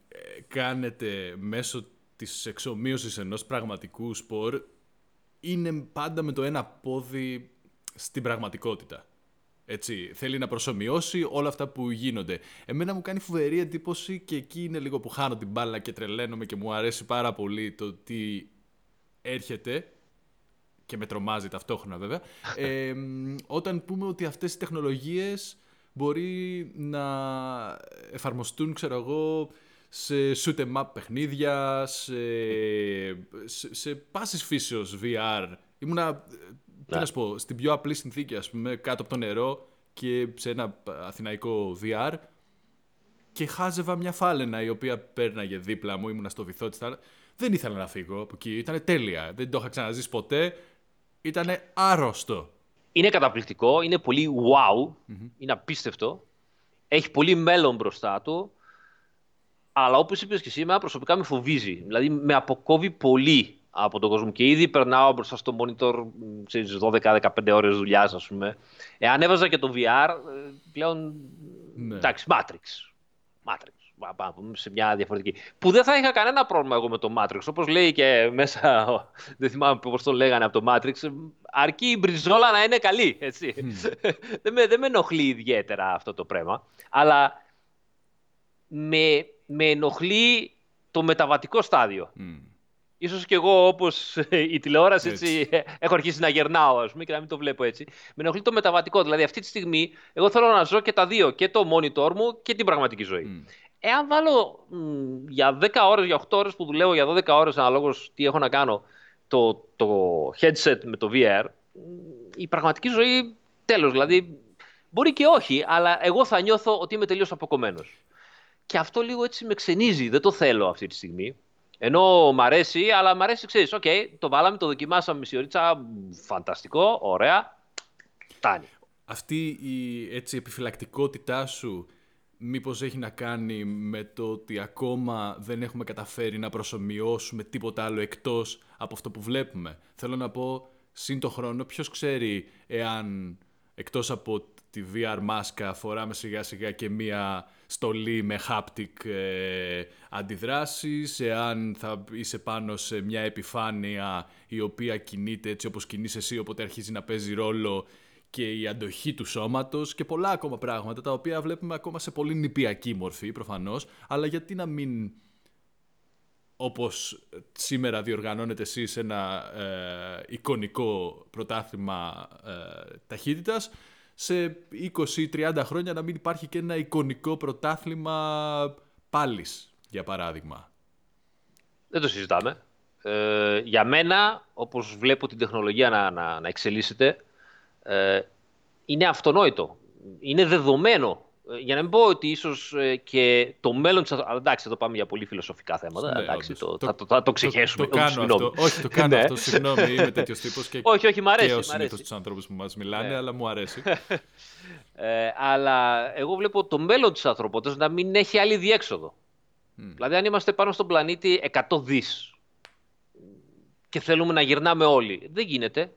ε, κάνετε μέσω της εξομοίωσης ενός πραγματικού σπορ είναι πάντα με το ένα πόδι στην πραγματικότητα. Έτσι, θέλει να προσωμιώσει όλα αυτά που γίνονται. Εμένα μου κάνει φοβερή εντύπωση και εκεί είναι λίγο που χάνω την μπάλα και τρελαίνομαι και μου αρέσει πάρα πολύ το τι έρχεται και με τρομάζει ταυτόχρονα βέβαια, ε, όταν πούμε ότι αυτές οι τεχνολογίες μπορεί να εφαρμοστούν, ξέρω εγώ, σε shoot em up παιχνίδια, σε, σε, σε πάσης φύσεως VR. Ήμουνα, τι να σου πω, στην πιο απλή συνθήκη, ας πούμε, κάτω από το νερό και σε ένα αθηναϊκό VR και χάζευα μια φάλαινα η οποία πέρναγε δίπλα μου, ήμουνα στο βυθό της Δεν ήθελα να φύγω από εκεί, ήταν τέλεια, δεν το είχα ξαναζήσει ποτέ, ήταν άρρωστο. Είναι καταπληκτικό, είναι πολύ wow, είναι απίστευτο. Έχει πολύ μέλλον μπροστά του. Αλλά όπως είπες και εσύ, προσωπικά με φοβίζει. Δηλαδή με αποκόβει πολύ από τον κόσμο. Και ήδη περνάω μπροστά στο monitor σε 12-15 ώρες δουλειάς, ας πούμε. Εάν έβαζα και το VR, ε, πλέον, ναι. εντάξει, Matrix. Matrix σε μια διαφορετική. Που δεν θα είχα κανένα πρόβλημα εγώ με το Matrix. Όπως λέει και μέσα, <laughs> δεν θυμάμαι πώς το λέγανε από το Matrix, αρκεί η μπριζόλα να είναι καλή. Έτσι. <laughs> δεν, με, δεν με ενοχλεί ιδιαίτερα αυτό το πράγμα. Αλλά με, με ενοχλεί το μεταβατικό στάδιο. Ίσως και εγώ όπως <laughs> η τηλεόραση έτσι. έχω αρχίσει να γερνάω ας πούμε, και να μην το βλέπω έτσι. Με ενοχλεί το μεταβατικό. Δηλαδή αυτή τη στιγμή εγώ θέλω να ζω και τα δύο. Και το monitor μου και την πραγματική ζωή. Εάν βάλω για 10 ώρες, για 8 ώρες που δουλεύω, για 12 ώρες αναλόγως τι έχω να κάνω το, το headset με το VR, η πραγματική ζωή τέλος. Δηλαδή μπορεί και όχι, αλλά εγώ θα νιώθω ότι είμαι τελείως αποκομμένος. Και αυτό λίγο έτσι με ξενίζει. Δεν το θέλω αυτή τη στιγμή. Ενώ μ' αρέσει, αλλά μ' αρέσει, ξέρεις, ok, okay, το βάλαμε, το δοκιμάσαμε μισή ωρίτσα, φανταστικό, ωραία, φτάνει. Αυτή η έτσι, επιφυλακτικότητά σου μήπως έχει να κάνει με το ότι ακόμα δεν έχουμε καταφέρει να προσομοιώσουμε τίποτα άλλο εκτός από αυτό που βλέπουμε. Θέλω να πω, συν τω χρόνω, ποιος ξέρει εάν εκτός από τη VR μάσκα φοράμε σιγά σιγά και μία στολή με haptic ε, αντιδράσεις, εάν θα είσαι πάνω σε μια επιφάνεια η οποία κινείται έτσι όπως κινείς εσύ, οπότε αρχίζει να παίζει ρόλο και η αντοχή του σώματος και πολλά ακόμα πράγματα τα οποία βλέπουμε ακόμα σε πολύ νηπιακή μορφή προφανώς, αλλά γιατί να μην όπως σήμερα διοργανώνετε εσείς ένα ε, εικονικό πρωτάθλημα ε, ταχύτητας, σε 20-30 χρόνια να μην υπάρχει και ένα εικονικό πρωτάθλημα πάλις, για παράδειγμα. Δεν το συζητάμε. Ε, για μένα, όπως βλέπω την τεχνολογία να, να, να εξελίσσεται, ε, είναι αυτονόητο. Είναι δεδομένο ε, για να μην πω ότι ίσως ε, και το μέλλον της. Εντάξει, εδώ πάμε για πολύ φιλοσοφικά θέματα. Ναι, εντάξει, το, το, θα, το, θα το ξεχέσουμε. Το, το κάνω αυτό. Όχι, το κάνω ναι. αυτό. Συγγνώμη, είμαι τέτοιος τύπος. Και, όχι, όχι, μ' αρέσει. Και συνήθως τους ανθρώπου που μας μιλάνε, ναι. αλλά μου αρέσει. <laughs> ε, αλλά εγώ βλέπω το μέλλον της ανθρωπότητας να μην έχει άλλη διέξοδο. Mm. Δηλαδή, αν είμαστε πάνω στον πλανήτη 100 δις και θέλουμε να γυρνάμε όλοι, δεν γίνεται.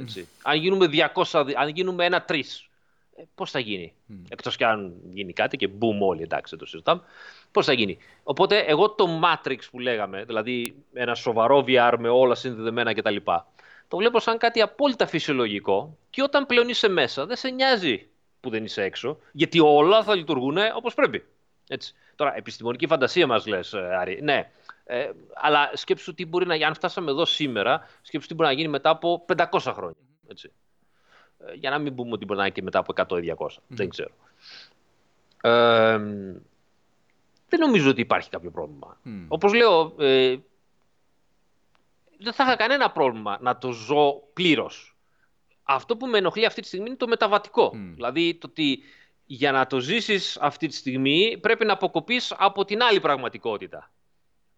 Έτσι. Mm. Αν γίνουμε 200, αν γίνουμε ένα τρεις ε, πώς θα γίνει; Mm. Εκτός κι αν γίνει κάτι και boom όλοι, εντάξει, δεν το συζητάμε. Πώς θα γίνει; Οπότε, εγώ το Matrix που λέγαμε, δηλαδή ένα σοβαρό VR με όλα συνδεδεμένα κτλ., το βλέπω σαν κάτι απόλυτα φυσιολογικό και όταν πλέον είσαι μέσα, δεν σε νοιάζει που δεν είσαι έξω, γιατί όλα θα λειτουργούν όπως πρέπει. Έτσι. Τώρα, επιστημονική φαντασία μας λες, ε, Άρη. Ναι. Ε, αλλά σκέψου τι μπορεί να γίνει. Αν φτάσαμε εδώ σήμερα, σκέψου τι μπορεί να γίνει μετά από 500 χρόνια. Έτσι. Ε, για να μην πούμε ότι μπορεί να είναι και μετά από 100 ή 200. Δεν ξέρω. Ε, δεν νομίζω ότι υπάρχει κάποιο πρόβλημα. Mm. Όπως λέω, ε, δεν θα είχα κανένα πρόβλημα να το ζω πλήρως. Αυτό που με ενοχλεί αυτή τη στιγμή είναι το μεταβατικό. Δηλαδή το ότι για να το ζήσεις αυτή τη στιγμή πρέπει να αποκοπείς από την άλλη πραγματικότητα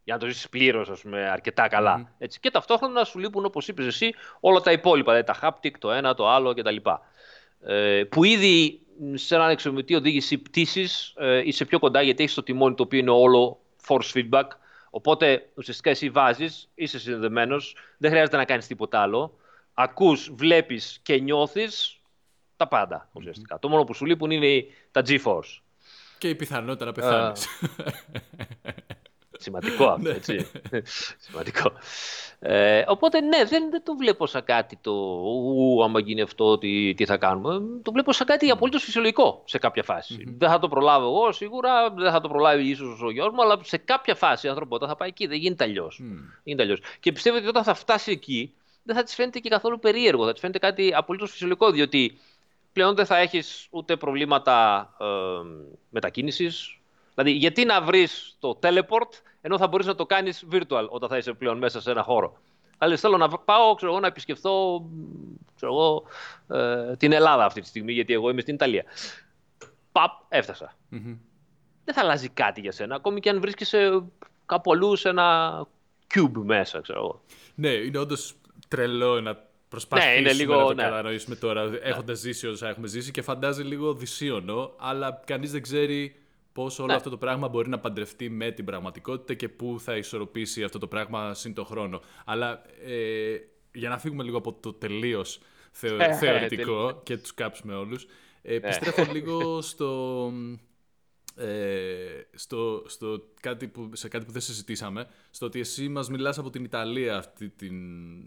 για να το ζήσεις πλήρως, αρκετά καλά. Έτσι. Και ταυτόχρονα να σου λείπουν, όπως είπες εσύ, όλα τα υπόλοιπα. Δηλαδή τα haptic, το ένα, το άλλο κτλ. Ε, που ήδη σε έναν εξομετή οδήγηση πτήσης ε, είσαι πιο κοντά γιατί έχεις το τιμόνι το οποίο είναι όλο force feedback. Οπότε ουσιαστικά εσύ βάζεις, είσαι συνδεδεμένο, δεν χρειάζεται να κάνεις τίποτα άλλο. Ακούς, βλέπεις και νιώθεις τα πάντα ουσιαστικά. Το μόνο που σου λείπουν είναι τα G-Force. Και η πιθανότητα να πεθάνεις. <laughs> Σημαντικό αυτό, ναι. έτσι. <laughs> Σημαντικό. Ε, οπότε ναι, δεν, δεν το βλέπω σαν κάτι το ου, άμα γίνει αυτό, τι, τι θα κάνουμε. Το βλέπω σαν κάτι απολύτως φυσιολογικό σε κάποια Δεν θα το προλάβω εγώ σίγουρα, δεν θα το προλάβει ίσως ο γιος μου, αλλά σε κάποια φάση η ανθρωπότητα θα πάει εκεί. Δεν γίνεται αλλιώς. Mm. Και πιστεύω ότι όταν θα φτάσει εκεί, δεν θα της φαίνεται και καθόλου περίεργο. Θα της φαίνεται κάτι απολύτως φυσιολογικό, διότι πλέον δεν θα έχεις ούτε προβλήματα ε, μετακίνησης, Δηλαδή, γιατί να βρεις το teleport ενώ θα μπορείς να το κάνεις virtual όταν θα είσαι πλέον μέσα σε ένα χώρο. Δηλαδή, θέλω να πάω ξέρω, να επισκεφθώ ξέρω, εγώ, ε, την Ελλάδα αυτή τη στιγμή, γιατί εγώ είμαι στην Ιταλία. Παπ, εφτασα Δεν θα αλλάζει κάτι για σένα, ακόμη και αν βρίσκεσαι κάπου αλλού σε ένα cube μέσα, ξέρω εγώ. Ναι, είναι όντως τρελό να προσπαθήσουμε ναι, είναι λίγο, να το ναι. κατανοήσουμε τώρα, ναι. έχοντας ζήσει όσα έχουμε ζήσει και φαντάζει λίγο δυσίωνο, αλλά κανείς δεν ξέρει πώς όλο ναι. αυτό το πράγμα μπορεί να παντρευτεί με την πραγματικότητα και πού θα ισορροπήσει αυτό το πράγμα συν το χρόνο. Αλλά ε, για να φύγουμε λίγο από το τελείως θεω, ε, θεωρητικό και τους κάψουμε όλους, ε, επιστρέφω λίγο στο, ε, στο, στο κάτι που, σε κάτι που δεν συζητήσαμε, στο ότι εσύ μας μιλάς από την Ιταλία αυτή τη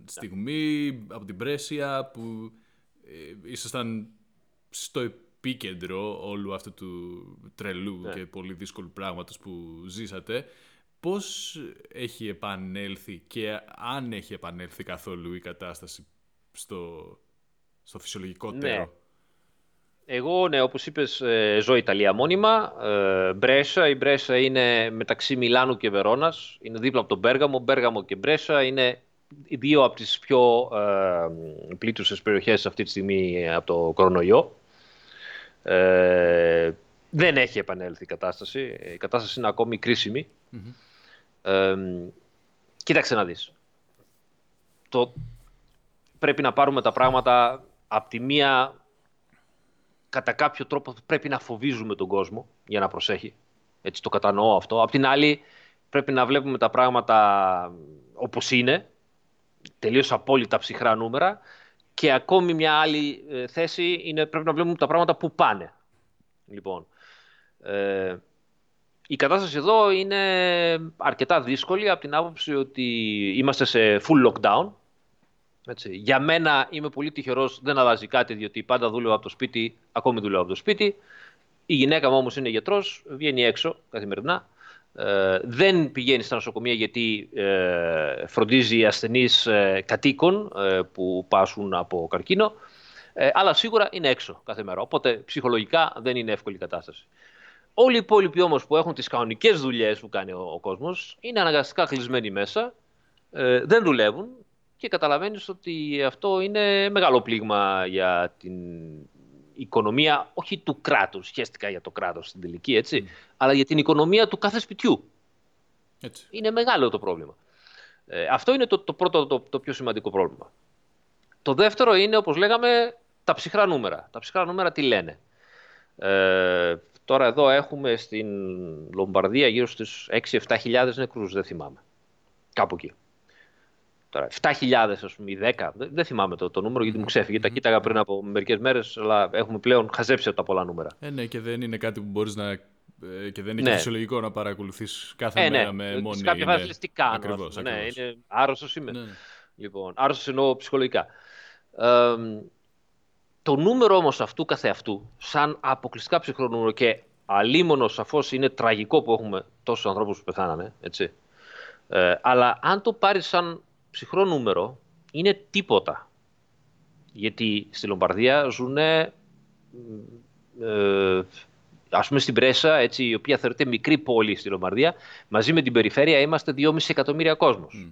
στιγμή, από την Πρέσια, που ε, ήσασταν στο επίκεντρο όλου αυτού του τρελού ναι. και πολύ δύσκολου πράγματος που ζήσατε. πώς έχει επανέλθει και αν έχει επανέλθει καθόλου η κατάσταση στο, στο φυσιολογικό Ναι. τέρο. Εγώ, ναι, όπως είπες, ε, ζω Ιταλία μόνιμα. Ε, Μπρέσα. Η Μπρέσα είναι μεταξύ Μιλάνου και Βερόνας. Είναι δίπλα από τον Μπέργαμο. Μπέργαμο και Μπρέσα είναι οι δύο από τις πιο ε, πλήττουσες περιοχές αυτή τη στιγμή από το κορονοϊό. Ε, δεν έχει επανέλθει η κατάσταση. Η κατάσταση είναι ακόμη κρίσιμη. Ε, κοίταξε να δεις. Το, πρέπει να πάρουμε τα πράγματα από τη μία κατά κάποιο τρόπο πρέπει να φοβίζουμε τον κόσμο για να προσέχει. Έτσι το κατανοώ αυτό. Απ' την άλλη πρέπει να βλέπουμε τα πράγματα όπως είναι, τελείως απόλυτα ψυχρά νούμερα και ακόμη μια άλλη ε, θέση είναι πρέπει να βλέπουμε τα πράγματα που πάνε. Λοιπόν, ε, η κατάσταση εδώ είναι αρκετά δύσκολη από την άποψη ότι είμαστε σε full lockdown. Έτσι. Για μένα είμαι πολύ τυχερός, δεν αλλάζει κάτι, διότι πάντα δούλευα από το σπίτι, ακόμη δουλεύω από το σπίτι. Η γυναίκα μου όμως είναι γιατρός, βγαίνει έξω καθημερινά. Ε, δεν πηγαίνει στα νοσοκομεία γιατί ε, φροντίζει ασθενείς ε, κατοίκων ε, που πάσουν από καρκίνο. Ε, αλλά σίγουρα είναι έξω κάθε μέρα. Οπότε ψυχολογικά δεν είναι εύκολη η κατάσταση. Όλοι οι υπόλοιποι όμως που έχουν τις κανονικές δουλειές που κάνει ο, ο κόσμος είναι αναγκαστικά κλεισμένοι μέσα, ε, δεν δουλεύουν και καταλαβαίνεις ότι αυτό είναι μεγάλο πλήγμα για την οικονομία, όχι του κράτους, σχέστηκα για το κράτος στην τελική, έτσι, αλλά για την οικονομία του κάθε σπιτιού. Έτσι. Είναι μεγάλο το πρόβλημα. Ε, αυτό είναι το, το πρώτο, το, το πιο σημαντικό πρόβλημα. Το δεύτερο είναι, όπως λέγαμε, τα ψυχρά νούμερα. Τα ψυχρά νούμερα τι λένε; Ε, τώρα εδώ έχουμε στην Λομπαρδία γύρω στους 6-7 χιλιάδες νεκρούς, δεν θυμάμαι. Κάπου εκεί. Τώρα, 7.000 ας πούμε, ή 10, δεν, δεν θυμάμαι το, το νούμερο γιατί μου ξέφυγε. Τα κοίταγα πριν από μερικές μέρες, αλλά έχουμε πλέον χαζέψει από τα πολλά νούμερα. Ε, ναι, και δεν είναι κάτι που μπορείς να... ε, και δεν είναι Ναι. και φυσιολογικό να παρακολουθείς κάθε Ε, μέρα ναι, με μόνη... σε κάποια φάση λες τι κάνω. ας Ακριβώς, πούμε. Ναι, ακριβώς. είναι άρρωστος είμαι. Ναι, ναι. Λοιπόν, άρρωστος εννοώ ψυχολογικά. Ε, το νούμερο όμως αυτού καθεαυτού, σαν αποκλειστικά ψυχρό νούμερο και αλίμονο σαφώς είναι τραγικό που έχουμε τόσους ανθρώπους που πεθάνανε, έτσι. Ε, αλλά αν το πάρεις σαν ψυχρό νούμερο, είναι τίποτα. Γιατί στη Λομπαρδία ζουν ε, ας πούμε στην Πρέσα, έτσι, η οποία θεωρείται μικρή πόλη στη Λομπαρδία, μαζί με την περιφέρεια είμαστε 2,5 εκατομμύρια κόσμος.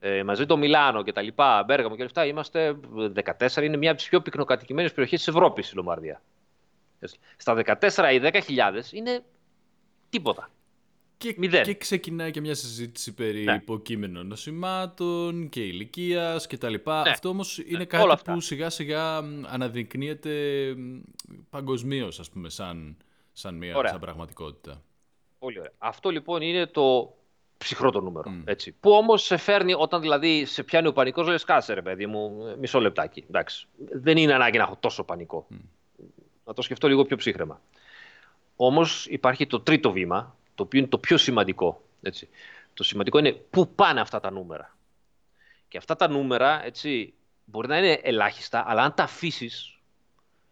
Ε, μαζί το Μιλάνο και τα λοιπά, Μπέργαμο και λεφτά, είμαστε 14, είναι μια από τις πιο πυκνοκατοικημένες περιοχές της Ευρώπης η Λομπαρδία. Έτσι. Στα 14 ή 10.000 είναι τίποτα. Και, Μηδέν. και ξεκινάει και μια συζήτηση περί Ναι. υποκείμενων νοσημάτων και ηλικίας και τα λοιπά. Ναι. Αυτό όμως είναι όλα κάτι αυτά. που σιγά σιγά μ, αναδεικνύεται παγκοσμίως, ας πούμε, σαν, σαν μια Ωραία. σαν πραγματικότητα. Πολύ ωραία. Αυτό λοιπόν είναι το ψυχρό το νούμερο. Έτσι. Που όμως σε φέρνει όταν δηλαδή σε πιάνει ο πανικός, λες κάτσε ρε παιδί μου, ε, μισό λεπτάκι. Εντάξει. Δεν είναι ανάγκη να έχω τόσο πανικό. Να το σκεφτώ λίγο πιο ψύχρεμα. Όμως υπάρχει το τρίτο βήμα, το οποίο είναι το πιο σημαντικό. Έτσι. Το σημαντικό είναι πού πάνε αυτά τα νούμερα. Και αυτά τα νούμερα έτσι, μπορεί να είναι ελάχιστα, αλλά αν τα αφήσεις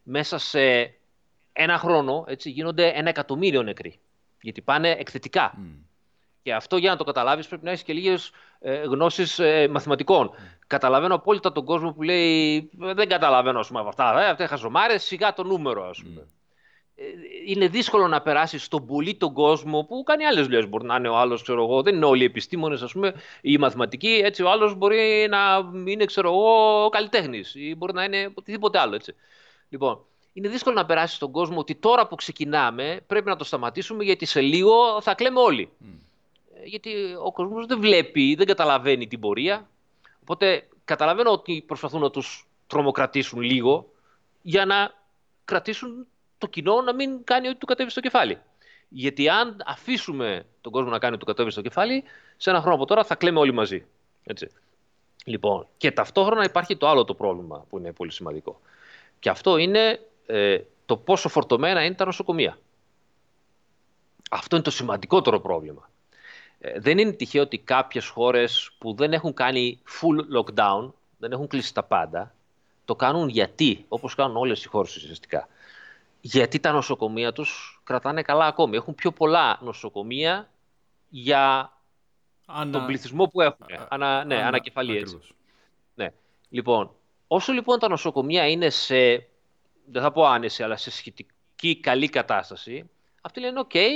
μέσα σε ένα χρόνο έτσι, γίνονται ένα εκατομμύριο νεκροί. Γιατί πάνε εκθετικά. Και αυτό για να το καταλάβεις πρέπει να έχεις και λίγες ε, γνώσεις ε, μαθηματικών. Καταλαβαίνω απόλυτα τον κόσμο που λέει «Ε, δεν καταλαβαίνω ας πούμε, από αυτά, ε, αυτά είναι χαζομάρες, σιγά το νούμερο ας πούμε. Ε, Είναι δύσκολο να περάσεις στον πολύ τον κόσμο που κάνει άλλες δουλειές. Μπορεί να είναι ο άλλος, ξέρω εγώ, δεν είναι όλοι οι επιστήμονες, ας πούμε, ή οι μαθηματικοί. Έτσι, ο άλλος μπορεί να είναι, ξέρω εγώ, καλλιτέχνης ή μπορεί να είναι οτιδήποτε άλλο. Έτσι. Λοιπόν, είναι δύσκολο να περάσεις στον κόσμο ότι τώρα που ξεκινάμε πρέπει να το σταματήσουμε γιατί σε λίγο θα κλαίμε όλοι. Ε, Γιατί ο κόσμος δεν βλέπει, δεν καταλαβαίνει την πορεία. Οπότε καταλαβαίνω ότι προσπαθούν να τους τρομοκρατήσουν λίγο για να κρατήσουν το κοινό να μην κάνει ό,τι του κατέβει στο κεφάλι. Γιατί αν αφήσουμε τον κόσμο να κάνει ό,τι του κατέβει στο κεφάλι, σε ένα χρόνο από τώρα θα κλαίμε όλοι μαζί. Έτσι. Λοιπόν, και ταυτόχρονα υπάρχει το άλλο το πρόβλημα που είναι πολύ σημαντικό. Και αυτό είναι ε, το πόσο φορτωμένα είναι τα νοσοκομεία. Αυτό είναι το σημαντικότερο πρόβλημα. Ε, δεν είναι τυχαίο ότι κάποιες χώρες που δεν έχουν κάνει full lockdown, δεν έχουν κλείσει τα πάντα, το κάνουν γιατί, όπως κάνουν όλες οι χώρες ουσιαστικά. Γιατί τα νοσοκομεία τους κρατάνε καλά ακόμη. Έχουν πιο πολλά νοσοκομεία για Ανα... τον πληθυσμό που έχουν. Ανα, ναι, Ανα... ανά κεφαλή έτσι. Ναι. Λοιπόν, όσο λοιπόν τα νοσοκομεία είναι σε, δεν θα πω άνεση, αλλά σε σχετική καλή κατάσταση, αυτοί λένε, ok, okay,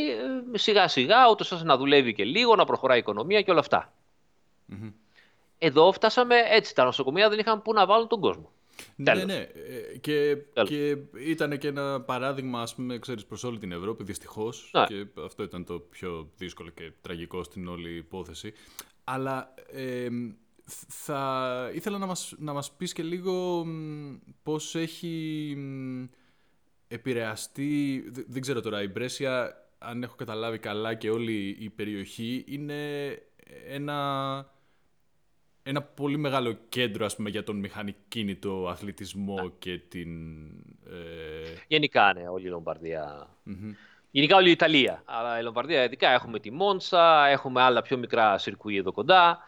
ε, σιγά σιγά, ούτως ώστε να δουλεύει και λίγο, να προχωράει η οικονομία και όλα αυτά. Mm-hmm. Εδώ φτάσαμε έτσι, τα νοσοκομεία δεν είχαν πού να βάλουν τον κόσμο. Ναι, ναι, ναι. Και, και ήταν και ένα παράδειγμα, ας πούμε, ξέρεις, προς όλη την Ευρώπη, δυστυχώς. Ναι. Και αυτό ήταν το πιο δύσκολο και τραγικό στην όλη υπόθεση. Αλλά ε, θα ήθελα να μας, να μας πεις και λίγο πώς έχει επηρεαστεί, δεν ξέρω τώρα, η Μπρέσια, αν έχω καταλάβει καλά και όλη η περιοχή, είναι ένα ένα πολύ μεγάλο κέντρο ας πούμε, για τον μηχανικίνητο αθλητισμό ναι. και την... Ε... Γενικά, ναι, όλη η λομπαρδια Γενικά όλη η Ιταλία. Αλλά η Λομπαρδία ειδικά έχουμε τη Μόντσα, έχουμε άλλα πιο μικρά σιρκουί εδώ κοντά.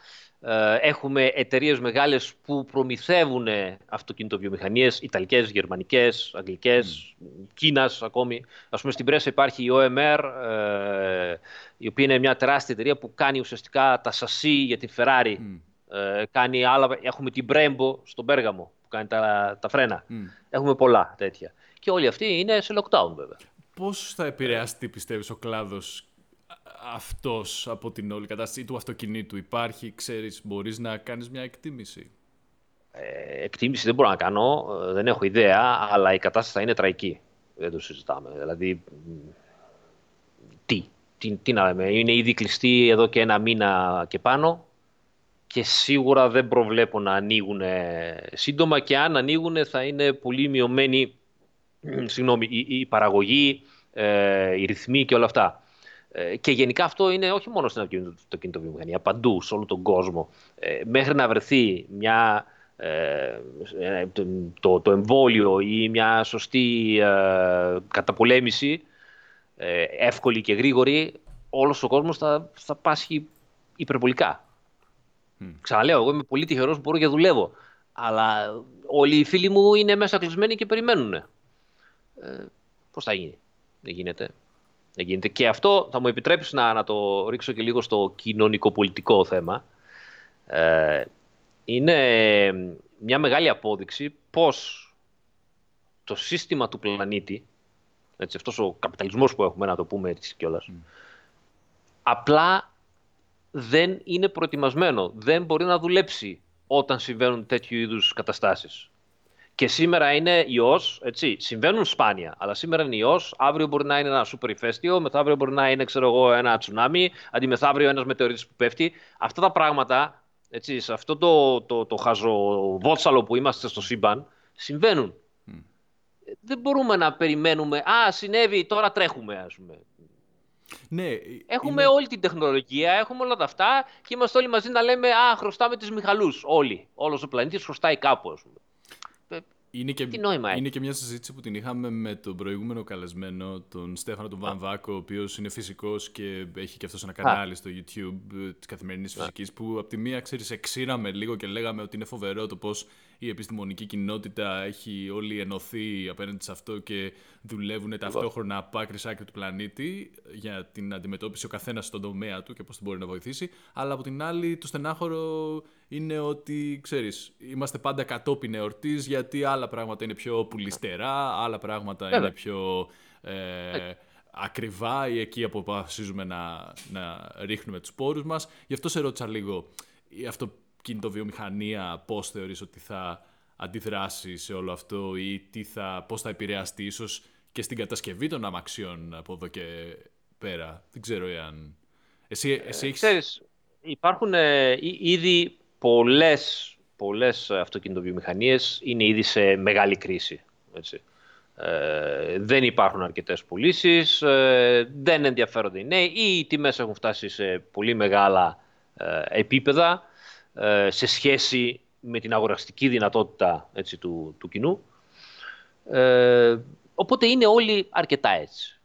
Ε, έχουμε εταιρείες μεγάλες που προμηθεύουν αυτοκινητοβιομηχανίες, Ιταλικές, Γερμανικές, Αγγλικές, mm. Κίνας ακόμη. Α πούμε στην Πρέσσα υπάρχει η OMR, ε, η οποία είναι μια τεράστια εταιρεία που κάνει ουσιαστικά τα σασί για τη Ferrari. Ε, κάνει άλλα, έχουμε την Brembo στον Πέργαμο που κάνει τα, τα φρένα. Έχουμε πολλά τέτοια. Και όλοι αυτοί είναι σε lockdown βέβαια. Πώς θα επηρεάσει, πιστεύεις, ο κλάδος αυτός από την όλη κατάσταση του αυτοκινήτου; Υπάρχει, ξέρεις, μπορείς να κάνεις μια εκτίμηση; Ε, εκτίμηση δεν μπορώ να κάνω, ε, δεν έχω ιδέα, αλλά η κατάσταση θα είναι τραγική. Δεν το συζητάμε. Δηλαδή, τι, τι, τι να λέμε, είναι ήδη κλειστή εδώ και ένα μήνα και πάνω και σίγουρα δεν προβλέπω να ανοίγουν σύντομα και αν ανοίγουν θα είναι πολύ μειωμένη συγγνώμη, η, παραγωγή, ε, οι ρυθμοί και όλα αυτά. Ε, και γενικά αυτό είναι όχι μόνο στην αυτοκινητοβιομηχανία, παντού, σε όλο τον κόσμο. Ε, μέχρι να βρεθεί μια, ε, το, το εμβόλιο ή μια σωστή ε, καταπολέμηση, εύκολη και γρήγορη, όλος ο κόσμος θα, θα πάσχει υπερβολικά. Mm. Ξαναλέω, εγώ είμαι πολύ τυχερός που μπορώ και δουλεύω. Αλλά όλοι οι φίλοι μου είναι μέσα κλεισμένοι και περιμένουν. Ε, Πώς θα γίνει, Δεν γίνεται. Δεν γίνεται. Και αυτό θα μου επιτρέψει να, να το ρίξω και λίγο στο κοινωνικοπολιτικό θέμα. Ε, είναι μια μεγάλη απόδειξη πως το σύστημα του πλανήτη, έτσι, αυτός ο καπιταλισμός που έχουμε να το πούμε έτσι κιόλας, mm. απλά δεν είναι προετοιμασμένο, δεν μπορεί να δουλέψει όταν συμβαίνουν τέτοιου είδους καταστάσεις. Και σήμερα είναι ιός, έτσι. Συμβαίνουν σπάνια, αλλά σήμερα είναι ιός. Αύριο μπορεί να είναι ένα σούπερ ηφαίστειο, μεθαύριο μπορεί να είναι, ξέρω εγώ, ένα τσουνάμι, αντιμεθαύριο ένας μετεωρίτης που πέφτει. Αυτά τα πράγματα, έτσι, σε αυτό το, το, το χαζοβότσαλο που είμαστε στο σύμπαν, συμβαίνουν. Δεν μπορούμε να περιμένουμε, Α, συνέβη, τώρα τρέχουμε, ας πούμε. Ναι, έχουμε είναι... όλη την τεχνολογία, έχουμε όλα αυτά και είμαστε όλοι μαζί να λέμε Α, χρωστάμε τις Μιχαλούς. Όλοι. Όλος ο πλανήτης χρωστάει κάπου, ας πούμε. Είναι και, Τι νόημα είναι και μια συζήτηση που την είχαμε με τον προηγούμενο καλεσμένο, τον Στέφανο τον Βαμβάκο, ο οποίος είναι φυσικός και έχει και αυτός ένα κανάλι στο YouTube ε, της καθημερινής φυσικής. Που από τη μία, ξέρεις, εξήραμε λίγο και λέγαμε ότι είναι φοβερό το πώς η επιστημονική κοινότητα έχει όλοι ενωθεί απέναντι σε αυτό και δουλεύουν ταυτόχρονα από άκρη άκρη του πλανήτη για την αντιμετώπιση ο καθένας στον τομέα του και πώς μπορεί να βοηθήσει. Αλλά από την άλλη, το στενάχωρο είναι ότι, ξέρεις, είμαστε πάντα κατόπιν εορτής γιατί άλλα πράγματα είναι πιο πουλιστερά, άλλα πράγματα είναι πιο ε, ακριβά ή εκεί από που αποφασίζουμε να, να ρίχνουμε τους πόρους μας. Γι' αυτό σε ρώτησα λίγο, η αυτοκινητοβιομηχανία πώς θεωρείς ότι θα αντιδράσει σε όλο αυτό ή τι θα, πώς θα επηρεαστεί ίσως και στην κατασκευή των αμαξιών από εδώ και πέρα. Δεν ξέρω εάν... Εσύ, εσύ έχεις... Ξέρεις, υπάρχουν ε, ήδη πολλές, πολλές αυτοκινητοβιομηχανίες είναι ήδη σε μεγάλη κρίση. Έτσι. Ε, δεν υπάρχουν αρκετές πωλήσεις, ε, δεν ενδιαφέρονται οι νέοι ή οι τιμές έχουν φτάσει σε πολύ μεγάλα ε, επίπεδα ε, σε σχέση με την αγοραστική δυνατότητα έτσι, του, του κοινού. οπότε είναι όλοι αρκετά έτσι.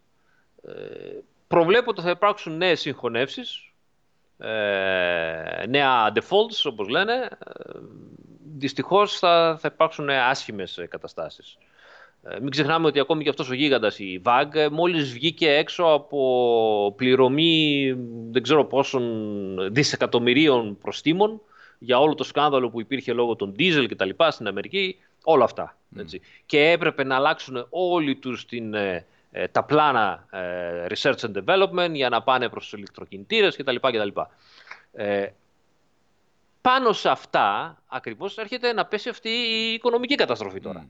προβλέπω ότι θα υπάρξουν νέες συγχωνεύσεις ε, νέα defaults, όπως λένε, ε, δυστυχώς θα, θα υπάρξουν άσχημες καταστάσεις. Ε, μην ξεχνάμε ότι ακόμη και αυτός ο γίγαντας, η VAG, μόλις βγήκε έξω από πληρωμή δεν ξέρω πόσων δισεκατομμυρίων προστήμων για όλο το σκάνδαλο που υπήρχε λόγω των diesel και τα λοιπά στην Αμερική, όλα αυτά. Έτσι. Και έπρεπε να αλλάξουν όλοι τους την, ε, ε, τα πλάνα ε, research and development για να πάνε προς τους ηλεκτροκινητήρες κτλ. κτλ. Ε, πάνω σε αυτά ακριβώς έρχεται να πέσει αυτή η οικονομική καταστροφή τώρα. Mm.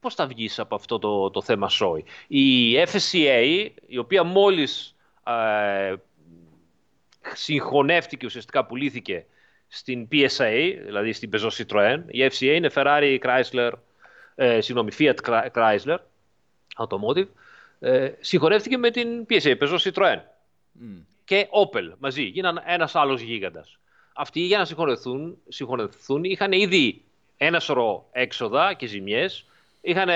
Πώς θα βγεις από αυτό το, το θέμα σόι; Η FSCA, η οποία μόλις ε, συγχωνεύτηκε, ουσιαστικά πουλήθηκε στην PSA, δηλαδή στην Peugeot Citroën. Η FCA είναι Ferrari, Chrysler, ε, συγγνώμη, Fiat Chrysler, Automotive. Ε, συγχωνεύτηκε με την PSA, Peugeot Citroën. Mm. Και Opel μαζί, γίνανε ένας άλλος γίγαντας. Αυτοί για να συγχωνευτούν, συγχωνευτούν είχαν ήδη ένα σωρό έξοδα και ζημιές, είχαν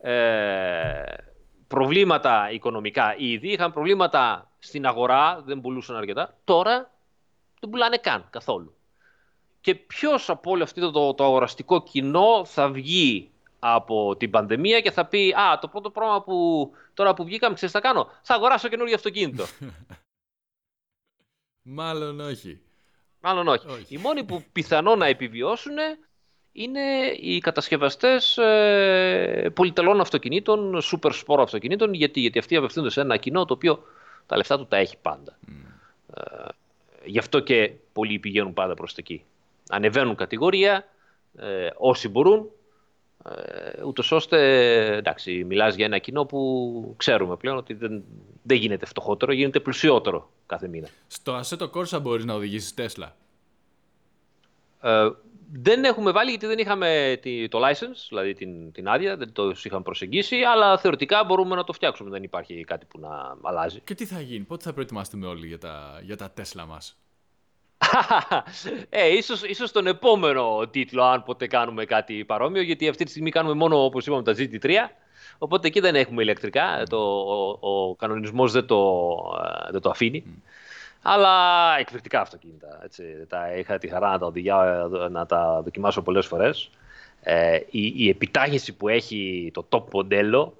ε, προβλήματα οικονομικά ήδη, είχαν προβλήματα στην αγορά, δεν πουλούσαν αρκετά. Τώρα δεν πουλάνε καν καθόλου και ποιος από όλο αυτό το, το αγοραστικό κοινό θα βγει από την πανδημία και θα πει «Α, το πρώτο πράγμα που τώρα που βγήκαμε, ξέρεις θα κάνω, θα αγοράσω καινούργιο αυτοκίνητο». <laughs> Μάλλον όχι. Μάλλον όχι. Οι μόνοι που πιθανό να επιβιώσουν είναι οι κατασκευαστές ε, πολυτελών αυτοκινήτων, super sport αυτοκινήτων, γιατί, γιατί αυτοί απευθύνονται σε ένα κοινό το οποίο τα λεφτά του τα έχει πάντα. Ε, γι' αυτό και πολλοί πηγαίνουν πάντα προς τα εκεί ανεβαίνουν κατηγορία ε, όσοι μπορούν, ε, ούτως ώστε, εντάξει, μιλάς για ένα κοινό που ξέρουμε πλέον ότι δεν, δεν γίνεται φτωχότερο, γίνεται πλουσιότερο κάθε μήνα. Στο Assetto Corsa μπορείς να οδηγήσεις Tesla; Ε, δεν έχουμε βάλει γιατί δεν είχαμε το license, δηλαδή την, την άδεια, δεν το είχαμε προσεγγίσει, αλλά θεωρητικά μπορούμε να το φτιάξουμε, δεν υπάρχει κάτι που να αλλάζει. Και τι θα γίνει, πότε θα προετοιμάσουμε όλοι για τα, για τα Tesla μας; Ε, ίσως, ίσως τον επόμενο τίτλο, αν ποτέ κάνουμε κάτι παρόμοιο, γιατί αυτή τη στιγμή κάνουμε μόνο, όπως είπαμε, τα GT3, οπότε εκεί δεν έχουμε ηλεκτρικά, το, ο, ο κανονισμός δεν το, ε, δεν το αφήνει. Αλλά εκπληκτικά αυτοκίνητα. Έτσι. Τα είχα τη χαρά να τα, οδηγιά, να τα δοκιμάσω πολλές φορές. Ε, η, η επιτάχυνση που έχει το top μοντέλο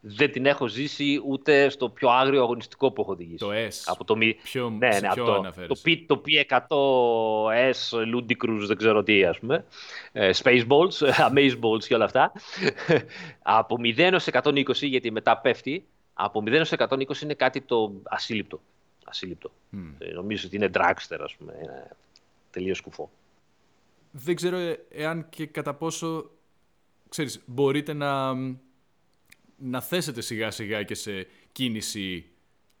δεν την έχω ζήσει ούτε στο πιο άγριο αγωνιστικό που έχω οδηγήσει. Το S. Από το, ποιο, ναι, ναι, ποιο το, το, P, το P100S Ludicrous, δεν ξέρω τι, ας πούμε. Ε, Spaceballs, <laughs> Amazeballs και όλα αυτά. <laughs> από 0 έως 120, γιατί μετά πέφτει, από 0 έως 120 είναι κάτι το ασύλληπτο. ασύλληπτο. Mm. νομίζω ότι είναι dragster, ας πούμε. Είναι τελείως σκουφό. Δεν ξέρω ε, εάν και κατά πόσο, ξέρεις, μπορείτε να να θέσετε σιγά σιγά και σε κίνηση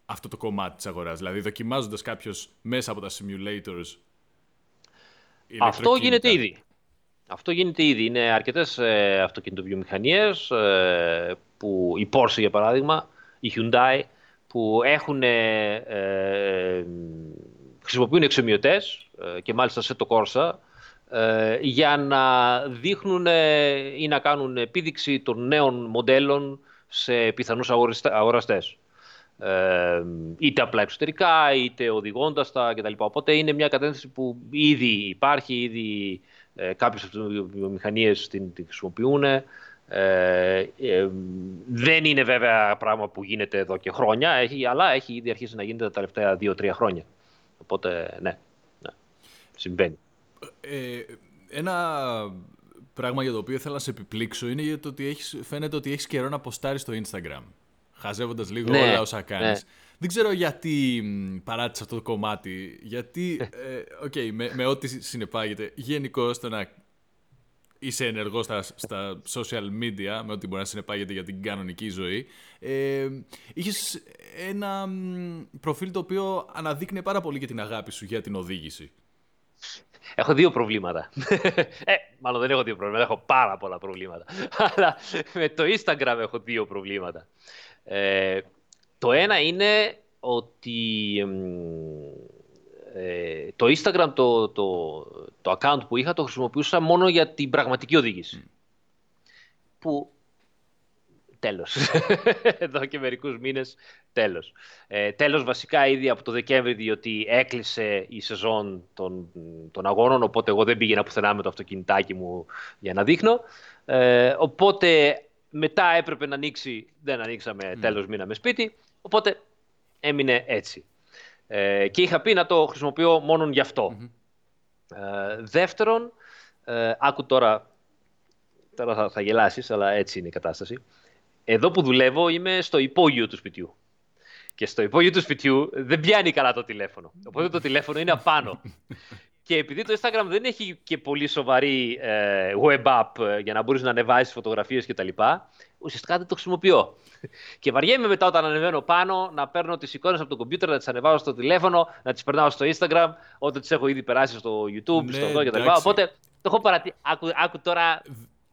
αυτό το κομμάτι της αγοράς. Δηλαδή δοκιμάζοντας κάποιος μέσα από τα simulators Αυτό γίνεται ήδη. Αυτό γίνεται ήδη. Είναι αρκετές ε, αυτοκινητοβιομηχανίες ε, που η Porsche για παράδειγμα, η Hyundai που έχουν, ε, ε χρησιμοποιούν εξομοιωτές ε, και μάλιστα σε το Corsa για να δείχνουν ή να κάνουν επίδειξη των νέων μοντέλων σε πιθανούς αγοραστές. Ε, είτε απλά εξωτερικά, είτε οδηγώντας τα κτλ. Οπότε είναι μια κατεύθυνση που ήδη υπάρχει, ήδη ε, κάποιες βιομηχανίες την, την χρησιμοποιούν. Ε, ε, δεν είναι βέβαια πράγμα που γίνεται εδώ και χρόνια, έχει, αλλά έχει ήδη αρχίσει να γίνεται τα τελευταία δύο-τρία χρόνια. Οπότε ναι, ναι συμβαίνει. Ε, ένα πράγμα για το οποίο ήθελα να σε επιπλήξω είναι για το ότι έχεις, φαίνεται ότι έχεις καιρό να ποστάρεις στο Instagram. Χαζεύοντας λίγο ναι, όλα όσα κάνεις. Ναι. Δεν ξέρω γιατί παράτησα αυτό το κομμάτι. Γιατί, ε, okay, με, με ό,τι συνεπάγεται, γενικώ το να είσαι ενεργός στα, στα social media, με ό,τι μπορεί να συνεπάγεται για την κανονική ζωή, ε, είχες ένα προφίλ το οποίο αναδείκνει πάρα πολύ για την αγάπη σου για την οδήγηση. Έχω δύο προβλήματα. ε, μάλλον δεν έχω δύο προβλήματα, έχω πάρα πολλά προβλήματα. <laughs> Αλλά με το Instagram έχω δύο προβλήματα. Ε, το ένα είναι ότι ε, το Instagram, το, το, το account που είχα, το χρησιμοποιούσα μόνο για την πραγματική οδήγηση. Που τέλος. <laughs> Εδώ και μερικούς μήνες τέλος. Ε, τέλος βασικά ήδη από το Δεκέμβρη διότι έκλεισε η σεζόν των, των αγώνων οπότε εγώ δεν πήγαινα πουθενά με το αυτοκινητάκι μου για να δείχνω. Ε, οπότε μετά έπρεπε να ανοίξει, δεν ανοίξαμε, mm. τέλος μείναμε σπίτι, οπότε έμεινε έτσι. Ε, και είχα πει να το χρησιμοποιώ μόνο γι' αυτό. Ε, δεύτερον, ε, άκου τώρα, τώρα θα, θα γελάσεις, αλλά έτσι είναι η κατάσταση. Εδώ που δουλεύω είμαι στο υπόγειο του σπιτιού. Και στο υπόγειο του σπιτιού δεν πιάνει καλά το τηλέφωνο. Οπότε το τηλέφωνο είναι απάνω. <laughs> και επειδή το Instagram δεν έχει και πολύ σοβαρή ε, web app ε, για να μπορείς να ανεβάσεις φωτογραφίες κτλ., ουσιαστικά δεν το χρησιμοποιώ. και βαριέμαι μετά όταν ανεβαίνω πάνω να παίρνω τις εικόνες από το κομπιούτερ, να τις ανεβάζω στο τηλέφωνο, να τις περνάω στο Instagram, όταν τις έχω ήδη περάσει στο YouTube, ναι, στο εδώ κτλ. Οπότε το έχω παρατηρήσει. Άκου, άκου τώρα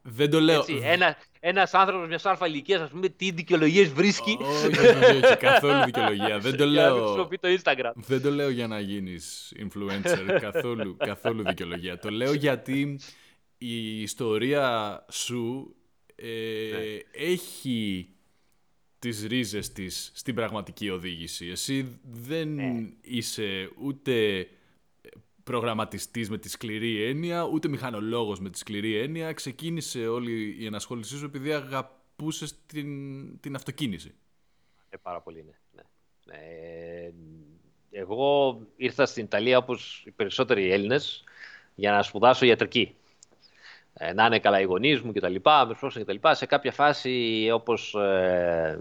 δεν το λέω. Έτσι, ένα ένας άνθρωπος μιας αλφα ηλικίας, ας πούμε, τι δικαιολογίες βρίσκει. Όχι, όχι, όχι, καθόλου δικαιολογία. Δεν το <laughs> λέω. το Instagram. Δεν το λέω για να γίνεις influencer. <laughs> καθόλου, καθόλου δικαιολογία. Το λέω γιατί η ιστορία σου ε, ναι. έχει τις ρίζες της στην πραγματική οδήγηση. Εσύ δεν ναι. είσαι ούτε προγραμματιστής με τη σκληρή έννοια, ούτε μηχανολόγος με τη σκληρή έννοια. Ξεκίνησε όλη η ενασχόλησή σου επειδή αγαπούσες την, την αυτοκίνηση. Ε, πάρα πολύ, ναι. ναι. Ε, εγώ ήρθα στην Ιταλία όπως οι περισσότεροι Έλληνες για να σπουδάσω ιατρική. Ε, να είναι καλά οι γονείς μου κτλ. κτλ. Σε κάποια φάση όπως ε,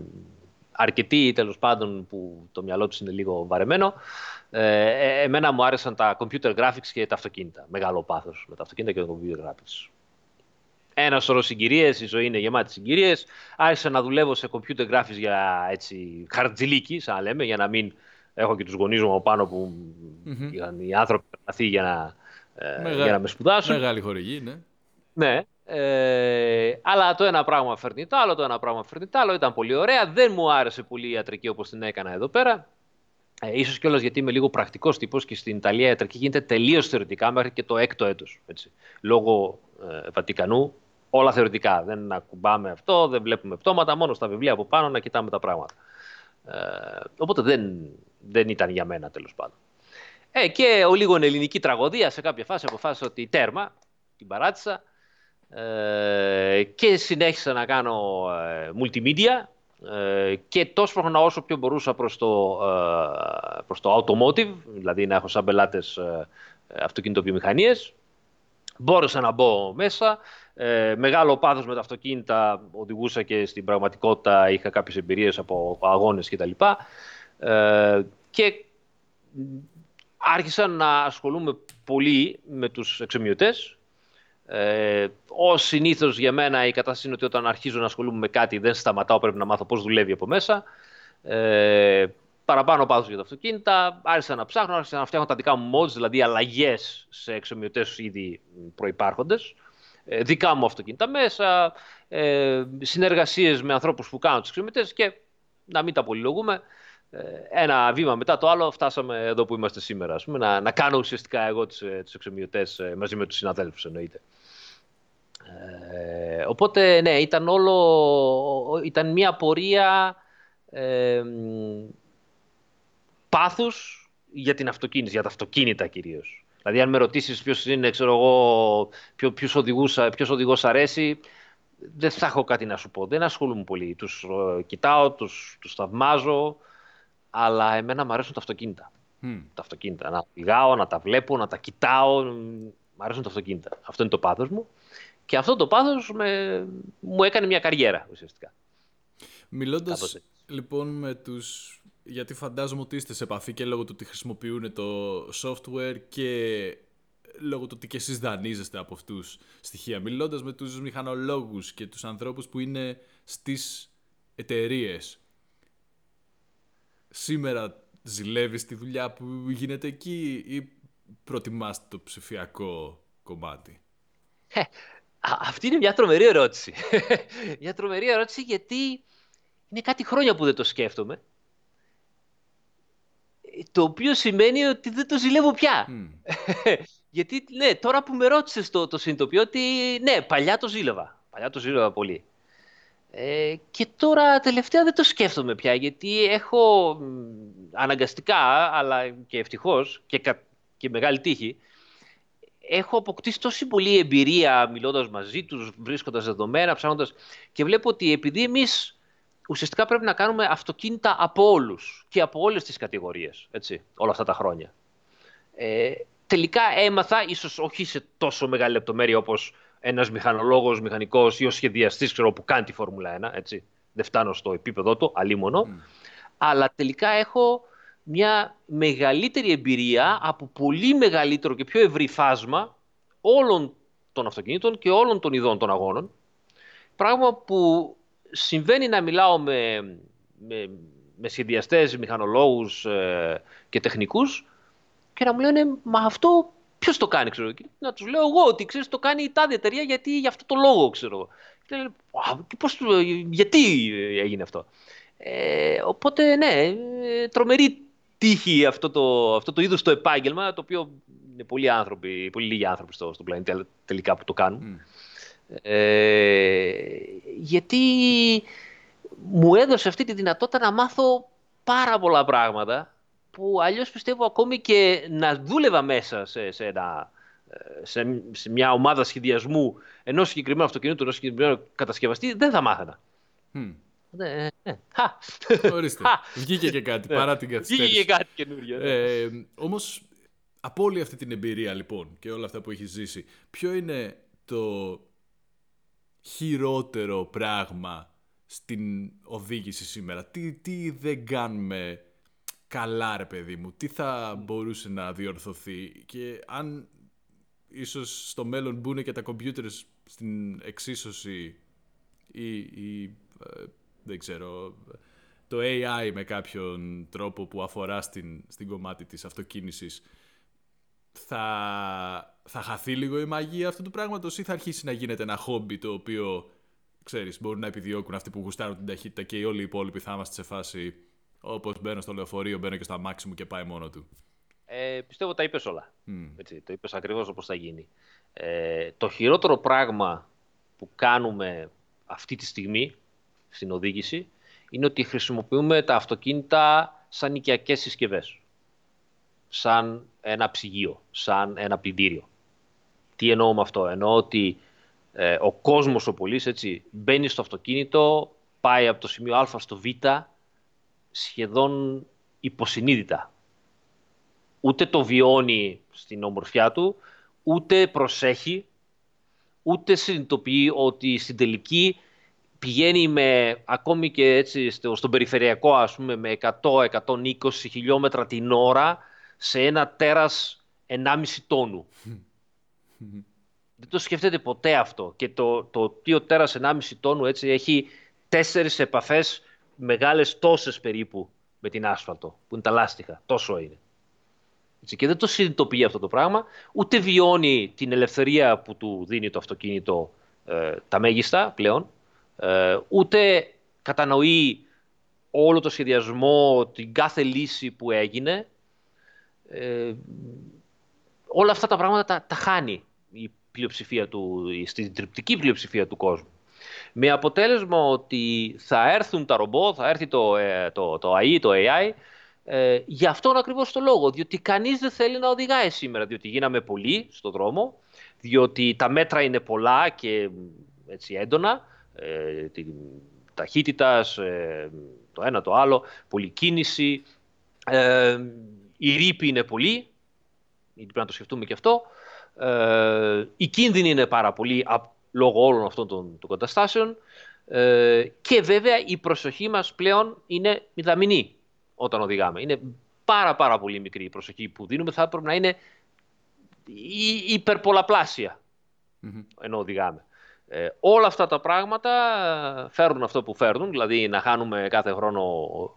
αρκετοί τέλος πάντων που το μυαλό τους είναι λίγο βαρεμένο, ε, ε, εμένα μου άρεσαν τα computer graphics και τα αυτοκίνητα. Μεγάλο πάθος με τα αυτοκίνητα και τα computer graphics. Ένα σωρό συγκυρίες, η ζωή είναι γεμάτη συγκυρίες. Άρχισα να δουλεύω σε computer graphics για έτσι χαρτζηλίκι, σαν λέμε, για να μην έχω και τους γονείς μου από πάνω που mm-hmm. είχαν οι άνθρωποι για να, ε, για να με σπουδάσουν. Μεγάλη χορηγή, ναι. Ναι. Ε, αλλά το ένα πράγμα φέρνει το άλλο, το ένα πράγμα φέρνει το άλλο. Ήταν πολύ ωραία. Δεν μου άρεσε πολύ η ιατρική όπως την έκανα εδώ πέρα. Ε, ίσως κιόλας γιατί είμαι λίγο πρακτικός τύπος και στην Ιταλία η ιατρική γίνεται τελείως θεωρητικά μέχρι και το έκτο έτος. Έτσι. Λόγω ε, Βατικανού όλα θεωρητικά. Δεν ακουμπάμε αυτό, δεν βλέπουμε πτώματα, μόνο στα βιβλία από πάνω να κοιτάμε τα πράγματα. Ε, οπότε δεν, δεν ήταν για μένα τέλος πάντων. Ε, και ο λίγο ελληνική τραγωδία σε κάποια φάση αποφάσισα ότι τέρμα, την παράτησα ε, και συνέχισα να κάνω ε, multimedia ε, και τόσο προχωρά όσο πιο μπορούσα προς το, ε, προς το automotive, δηλαδή να έχω σαν πελάτες ε, αυτοκινητοβιομηχανίες. Μπόρεσα να μπω μέσα. Ε, μεγάλο πάθος με τα αυτοκίνητα, οδηγούσα και στην πραγματικότητα, είχα κάποιες εμπειρίες από αγώνες κτλ. Ε, και άρχισα να ασχολούμαι πολύ με τους εξομοιωτές ε, Ω συνήθως για μένα η κατάσταση είναι ότι όταν αρχίζω να ασχολούμαι με κάτι δεν σταματάω, πρέπει να μάθω πώς δουλεύει από μέσα. Ε, παραπάνω πάθος για τα αυτοκίνητα. Άρχισα να ψάχνω, άρχισα να φτιάχνω τα δικά μου mods, δηλαδή αλλαγές σε εξομοιωτές ήδη προπάρχοντε. Ε, δικά μου αυτοκίνητα μέσα, ε, συνεργασίες με ανθρώπους που κάνουν του εξομοιωτές και να μην τα πολυλογούμε. Ε, ένα βήμα μετά το άλλο φτάσαμε εδώ που είμαστε σήμερα. Ας πούμε, να, να κάνω ουσιαστικά εγώ τους, ε, τους εξομοιωτές ε, μαζί με τους συναδέλφους εννοείται. Ε, οπότε ναι, ήταν όλο, ήταν μια πορεία ε, πάθους για την αυτοκίνηση, για τα αυτοκίνητα κυρίως. Δηλαδή αν με ρωτήσεις ποιος είναι, ξέρω εγώ, ποιος, οδηγούς, ποιος οδηγός αρέσει, δεν θα έχω κάτι να σου πω. Δεν ασχολούμαι πολύ. Τους κοιτάω, τους, τους θαυμάζω αλλά εμένα μου αρέσουν τα αυτοκίνητα. Τα αυτοκίνητα. Να πηγάω, να τα βλέπω, να τα κοιτάω. Μ' αρέσουν τα αυτοκίνητα. Αυτό είναι το πάθος μου. Και αυτό το πάθος με... μου έκανε μια καριέρα ουσιαστικά. Μιλώντας λοιπόν με τους... Γιατί φαντάζομαι ότι είστε σε επαφή και λόγω του ότι χρησιμοποιούν το software και λόγω του ότι και εσείς δανείζεστε από αυτούς στοιχεία. Μιλώντας με τους μηχανολόγους και τους ανθρώπους που είναι στις εταιρείες σήμερα ζηλεύεις τη δουλειά που γίνεται εκεί ή προτιμάς το ψηφιακό κομμάτι; Ε, αυτή είναι μια τρομερή ερώτηση. <laughs> μια τρομερή ερώτηση γιατί είναι κάτι χρόνια που δεν το σκέφτομαι. Το οποίο σημαίνει ότι δεν το ζηλεύω πια. <laughs> γιατί ναι, τώρα που με ρώτησες το, το συνειδητοποιώ ότι ναι, παλιά το ζήλευα. Παλιά το ζήλευα πολύ. Ε, και τώρα τελευταία δεν το σκέφτομαι πια γιατί έχω αναγκαστικά αλλά και ευτυχώς και, και μεγάλη τύχη έχω αποκτήσει τόση πολλή εμπειρία μιλώντας μαζί τους, βρίσκοντας δεδομένα, ψάχνοντας και βλέπω ότι επειδή εμείς ουσιαστικά πρέπει να κάνουμε αυτοκίνητα από όλους και από όλες τις κατηγορίες, έτσι, όλα αυτά τα χρόνια. Ε, τελικά έμαθα, ίσως όχι σε τόσο μεγάλη λεπτομέρεια όπως ένας μηχανολόγος, μηχανικός ή ο σχεδιαστής ξέρω, που κάνει τη Φόρμουλα 1, έτσι. Δεν φτάνω στο επίπεδο του, αλίμονο. Αλλά τελικά έχω μια μεγαλύτερη εμπειρία από πολύ μεγαλύτερο και πιο ευρύ φάσμα όλων των αυτοκινήτων και όλων των ειδών των αγώνων. Πράγμα που συμβαίνει να μιλάω με, με, με σχεδιαστές, μηχανολόγους ε, και τεχνικούς και να μου λένε «Μα αυτό ποιος το κάνει, ξέρω και Να τους λέω εγώ ότι ξέρεις, το κάνει η τάδε εταιρεία γιατί για αυτό το λόγο, ξέρω Και πώς, γιατί έγινε αυτό. Ε, οπότε, ναι, ε, τρομερή τύχη αυτό το, αυτό το είδος το επάγγελμα, το οποίο είναι πολλοί άνθρωποι, πολύ λίγοι άνθρωποι στο, στον πλανήτη τελικά που το κάνουν. Ε, γιατί μου έδωσε αυτή τη δυνατότητα να μάθω πάρα πολλά πράγματα που αλλιώς πιστεύω ακόμη και να δούλευα μέσα σε, σε, ένα, σε, σε μια ομάδα σχεδιασμού ενός συγκεκριμένου αυτοκινήτου, ενός συγκεκριμένου κατασκευαστή, δεν θα μάθαινα. Mm. Ναι, ναι. Ορίστε. Βγήκε και κάτι παρά την καθυστέρηση. Βγήκε και κάτι καινούριο. Ναι. Ε, Όμως, από όλη αυτή την εμπειρία λοιπόν και όλα αυτά που έχεις ζήσει, ποιο είναι το χειρότερο πράγμα στην οδήγηση σήμερα; Τι, τι δεν κάνουμε καλά ρε παιδί μου, τι θα μπορούσε να διορθωθεί; Και αν ίσως στο μέλλον μπουν και τα κομπιούτερς στην εξίσωση ή, ή ε, δεν ξέρω, το AI με κάποιον τρόπο που αφορά στην, στην κομμάτι της αυτοκίνησης θα, θα χαθεί λίγο η μαγεία αυτού του πράγματος ή θα αρχίσει να γίνεται ένα χόμπι το οποίο ξέρεις, μπορούν να επιδιώκουν αυτοί που γουστάρουν την ταχύτητα και όλοι οι υπόλοιποι θα είμαστε σε φάση Όπως μπαίνω στο λεωφορείο, μπαίνω και στα μάξι μου και πάει μόνο του. Ε, πιστεύω τα είπες όλα. Έτσι, το είπες ακριβώς όπως θα γίνει. Ε, το χειρότερο πράγμα που κάνουμε αυτή τη στιγμή στην οδήγηση είναι ότι χρησιμοποιούμε τα αυτοκίνητα σαν οικιακές συσκευές. Σαν ένα ψυγείο, σαν ένα πλυντήριο. Τι εννοώ με αυτό; Εννοώ ότι ε, ο κόσμος ο πολίς έτσι, μπαίνει στο αυτοκίνητο, πάει από το σημείο Α στο Β σχεδόν υποσυνείδητα. Ούτε το βιώνει στην ομορφιά του, ούτε προσέχει, ούτε συνειδητοποιεί ότι στην τελική πηγαίνει με, ακόμη και έτσι στον περιφερειακό ας πούμε, με 100-120 χιλιόμετρα την ώρα σε ένα τέρας 1,5 τόνου. Δεν το σκέφτεται ποτέ αυτό. Και το, το τίο τέρας 1,5 τόνου έτσι έχει τέσσερις επαφές μεγάλες τόσες περίπου με την άσφαλτο, που είναι τα λάστιχα. Τόσο είναι. Έτσι, και δεν το συνειδητοποιεί αυτό το πράγμα, ούτε βιώνει την ελευθερία που του δίνει το αυτοκίνητο ε, τα μέγιστα πλέον, ε, ούτε κατανοεί όλο το σχεδιασμό, την κάθε λύση που έγινε. Ε, όλα αυτά τα πράγματα τα, τα χάνει η πλειοψηφία του, στην τριπτική πλειοψηφία του κόσμου. Με αποτέλεσμα ότι θα έρθουν τα ρομπό, θα έρθει το, ε, το, το AI, το AI, ε, γι' αυτόν ακριβώς το λόγο. Διότι κανείς δεν θέλει να οδηγάει σήμερα, διότι γίναμε πολλοί στον δρόμο, διότι τα μέτρα είναι πολλά και έτσι έντονα, ε, την ταχύτητας, ε, το ένα το άλλο, πολλή κίνηση, ε, η ρήπη είναι πολύ, πρέπει να το σκεφτούμε και αυτό, ε, οι κίνδυνοι είναι πάρα πολλοί λόγω όλων αυτών των, των καταστάσεων. Ε, και βέβαια η προσοχή μας πλέον είναι μηδαμινή όταν οδηγάμε. Είναι πάρα πάρα πολύ μικρή η προσοχή που δίνουμε. Θα έπρεπε να είναι υπερπολαπλάσια ενώ οδηγάμε. Ε, όλα αυτά τα πράγματα φέρνουν αυτό που φέρνουν, δηλαδή να χάνουμε κάθε χρόνο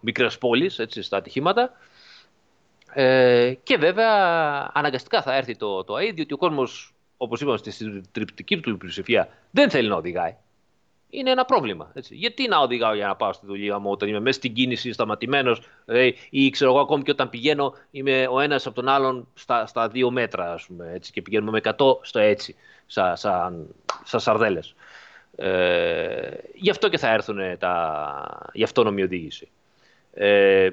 μικρές πόλεις έτσι, στα ατυχήματα. Ε, και βέβαια αναγκαστικά θα έρθει το, το ΑΕΔ, διότι ο κόσμος όπως είπαμε, στη τριπτική του πλειοψηφία δεν θέλει να οδηγάει. Είναι ένα πρόβλημα. Έτσι. Γιατί να οδηγάω για να πάω στη δουλειά μου όταν είμαι μέσα στην κίνηση, σταματημένος, δηλαδή, ή ξέρω εγώ ακόμη και όταν πηγαίνω είμαι ο ένας από τον άλλον στα, στα δύο μέτρα, ας πούμε, έτσι, και πηγαίνουμε με 100 στο έτσι, σαν σα, σα σαρδέλες. Ε, γι' αυτό και θα έρθουν τα, η αυτόνομη οδήγηση. Ε,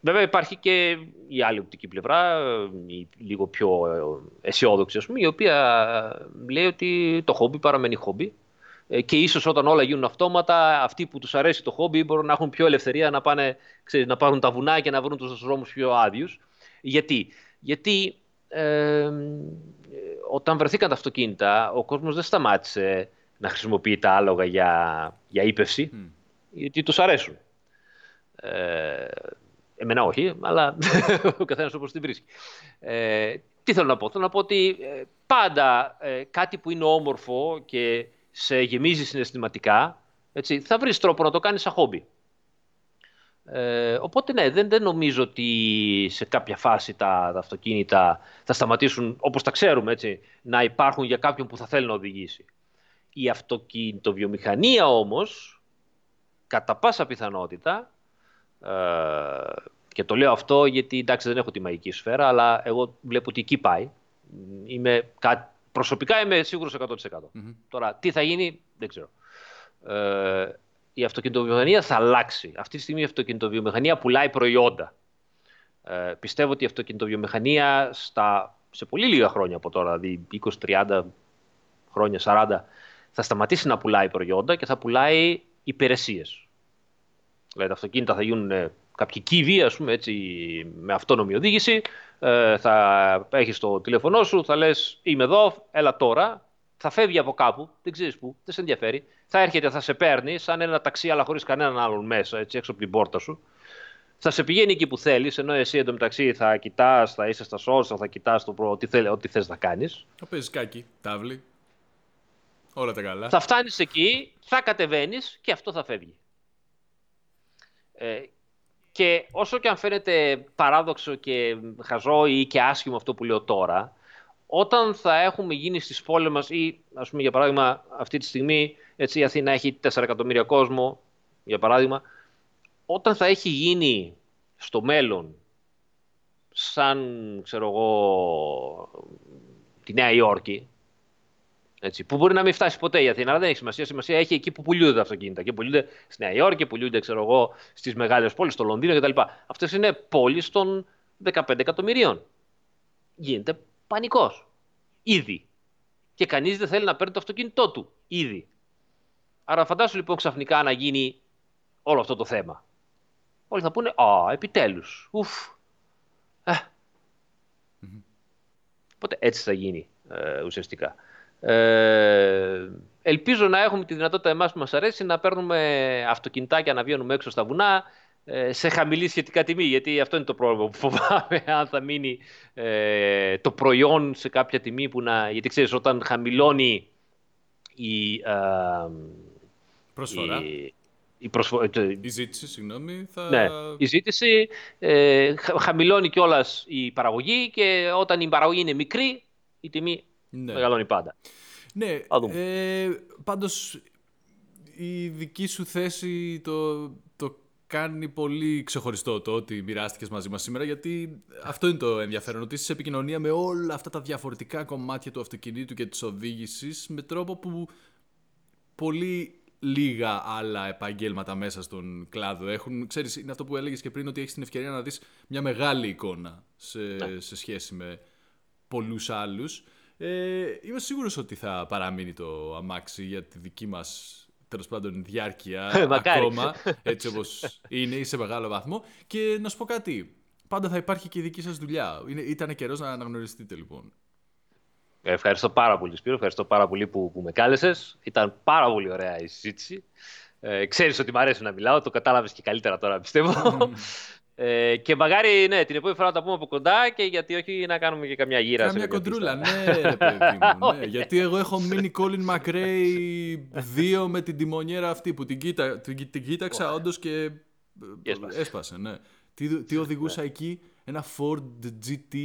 Βέβαια υπάρχει και η άλλη οπτική πλευρά, η λίγο πιο αισιόδοξη, ας πούμε, η οποία λέει ότι το χόμπι παραμένει χόμπι ε, και ίσως όταν όλα γίνουν αυτόματα, αυτοί που τους αρέσει το χόμπι μπορούν να έχουν πιο ελευθερία να, πάνε, ξέρεις, να πάρουν τα βουνά και να βρουν τους δρόμους πιο άδειους. Γιατί, Γιατί ε, όταν βρεθήκαν τα αυτοκίνητα, ο κόσμος δεν σταμάτησε να χρησιμοποιεί τα άλογα για, για ύπευση, γιατί τους αρέσουν. Ε, εμένα όχι, αλλά <laughs> ο καθένας όπως την βρίσκει. Ε, τι θέλω να πω; Θέλω να πω ότι ε, πάντα ε, κάτι που είναι όμορφο και σε γεμίζει συναισθηματικά, έτσι, θα βρεις τρόπο να το κάνεις σαν χόμπι. Ε, οπότε ναι, δεν, δεν νομίζω ότι σε κάποια φάση τα, τα αυτοκίνητα θα σταματήσουν, όπως τα ξέρουμε, έτσι, να υπάρχουν για κάποιον που θα θέλει να οδηγήσει. Η αυτοκινητοβιομηχανία όμως, κατά πάσα πιθανότητα, ε, και το λέω αυτό γιατί εντάξει δεν έχω τη μαγική σφαίρα, αλλά εγώ βλέπω ότι εκεί πάει. Είμαι, προσωπικά είμαι σίγουρος 100%. mm Τώρα, τι θα γίνει, δεν ξέρω. Ε, η αυτοκινητοβιομηχανία θα αλλάξει. Αυτή τη στιγμή η αυτοκινητοβιομηχανία πουλάει προϊόντα. Ε, πιστεύω ότι η αυτοκινητοβιομηχανία στα, σε πολύ λίγα χρόνια από τώρα, δηλαδή 20-30 χρόνια, 40, θα σταματήσει να πουλάει προϊόντα και θα πουλάει υπηρεσίες. Δηλαδή τα αυτοκίνητα θα γίνουν ε, κάποιοι κύβοι, ας πούμε, έτσι, με αυτόνομη οδήγηση. Ε, θα έχεις το τηλέφωνό σου, θα λες είμαι εδώ, έλα τώρα. Θα φεύγει από κάπου, δεν ξέρεις πού, δεν σε ενδιαφέρει. Θα έρχεται, θα σε παίρνει, σαν ένα ταξί, αλλά χωρίς κανέναν άλλον μέσα, έτσι, έξω από την πόρτα σου. Θα σε πηγαίνει εκεί που θέλεις, ενώ εσύ εντωμεταξύ θα κοιτάς, θα είσαι στα σώσα, θα κοιτάς ό,τι, θέλ, ό,τι θες να κάνεις. Θα παίζεις κάκι, τάβλη. Όλα τα καλά. Θα φτάνεις εκεί, θα κατεβαίνεις και αυτό θα φεύγει. Ε, και όσο και αν φαίνεται παράδοξο και χαζό ή και άσχημο αυτό που λέω τώρα, όταν θα έχουμε γίνει στις πόλεις μας ή, ας πούμε, για παράδειγμα, αυτή τη στιγμή έτσι, η Αθήνα έχει 4 εκατομμύρια κόσμο, για παράδειγμα, όταν θα έχει γίνει στο μέλλον σαν, ξέρω εγώ, τη Νέα Υόρκη, έτσι, που μπορεί να μην φτάσει ποτέ η Αθήνα, αλλά δεν έχει σημασία. Σημασία έχει εκεί που πουλούνται τα αυτοκίνητα. Και πουλούνται στη Νέα Υόρκη, πουλούνται στις μεγάλες πόλεις, στο Λονδίνο κτλ. Αυτές είναι πόλεις των 15 εκατομμυρίων. Γίνεται πανικός. Ήδη. Και κανείς δεν θέλει να παίρνει το αυτοκίνητό του. Ήδη. Άρα φαντάσου λοιπόν ξαφνικά να γίνει όλο αυτό το θέμα. Όλοι θα πούνε Α, επιτέλους. Ουφ. Ε. Οπότε έτσι θα γίνει ε, ουσιαστικά. Ε, ελπίζω να έχουμε τη δυνατότητα εμάς που μας αρέσει να παίρνουμε αυτοκινητάκια να βγαίνουμε έξω στα βουνά ε, σε χαμηλή σχετικά τιμή, γιατί αυτό είναι το πρόβλημα που φοβάμαι, <laughs> αν θα μείνει ε, το προϊόν σε κάποια τιμή που να... Γιατί ξέρεις, όταν χαμηλώνει η... Ε, Προσφορά. Η, η, προσφο... Ε, η ζήτηση, συγγνώμη. Θα... Ναι, η ζήτηση ε, χαμηλώνει κιόλας η παραγωγή και όταν η παραγωγή είναι μικρή, η τιμή ναι. μεγαλώνει πάντα. Ναι, ε, πάντως η δική σου θέση το, το κάνει πολύ ξεχωριστό το ότι μοιράστηκες μαζί μας σήμερα γιατί αυτό είναι το ενδιαφέρον ότι είσαι σε επικοινωνία με όλα αυτά τα διαφορετικά κομμάτια του αυτοκινήτου και της οδήγησης με τρόπο που πολύ λίγα άλλα επαγγέλματα μέσα στον κλάδο έχουν. Ξέρεις, είναι αυτό που έλεγες και πριν ότι έχεις την ευκαιρία να δεις μια μεγάλη εικόνα σε, ναι. σε σχέση με πολλούς άλλους. Ε, είμαι σίγουρος ότι θα παραμείνει το αμάξι για τη δική μας τέλος πάντων διάρκεια ε, ακόμα, έτσι όπως είναι ή σε μεγάλο βαθμό. Και να σου πω κάτι, πάντα θα υπάρχει και η δική σας δουλειά. Είναι, ήταν καιρός να αναγνωριστείτε λοιπόν. Ευχαριστώ πάρα πολύ Σπύρο, ευχαριστώ πάρα πολύ που, που με κάλεσες. Ήταν πάρα πολύ ωραία η συζήτηση. Ε, ξέρεις ότι μου αρέσει να μιλάω, το κατάλαβες και καλύτερα τώρα πιστεύω. <laughs> Ε, και μαγάρι, ναι, την επόμενη φορά να τα πούμε από κοντά και γιατί όχι να κάνουμε και καμιά γύρα. Καμιά κοντρούλα, ναι, ρε παιδί μου. <laughs> Ναι. γιατί εγώ έχω μείνει Colin McRae 2 με την τιμονιέρα αυτή που την, κοίτα, την, την κοίταξα όντως και έσπασε. έσπασε ναι. Τι, τι οδηγούσα ναι. εκεί, ένα Ford GT.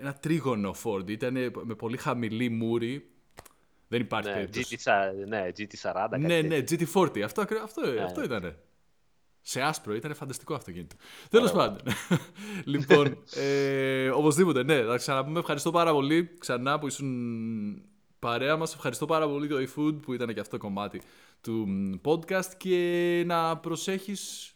Ένα τρίγωνο Ford. Ήταν με πολύ χαμηλή μούρη. Δεν υπάρχει ναι, περίπτωση. GT, ναι, GT40. Ναι, ναι, GT40. Αυτό, αυτό, ναι. αυτό ήταν. Σε άσπρο, ήταν φανταστικό αυτοκίνητο. Τέλος πάντων. <laughs> λοιπόν, ε, οπωσδήποτε, ναι, θα ξαναπούμε. Ευχαριστώ πάρα πολύ ξανά που ήσουν παρέα μας. Ευχαριστώ πάρα πολύ το eFood που ήταν και αυτό κομμάτι του podcast και να προσέχεις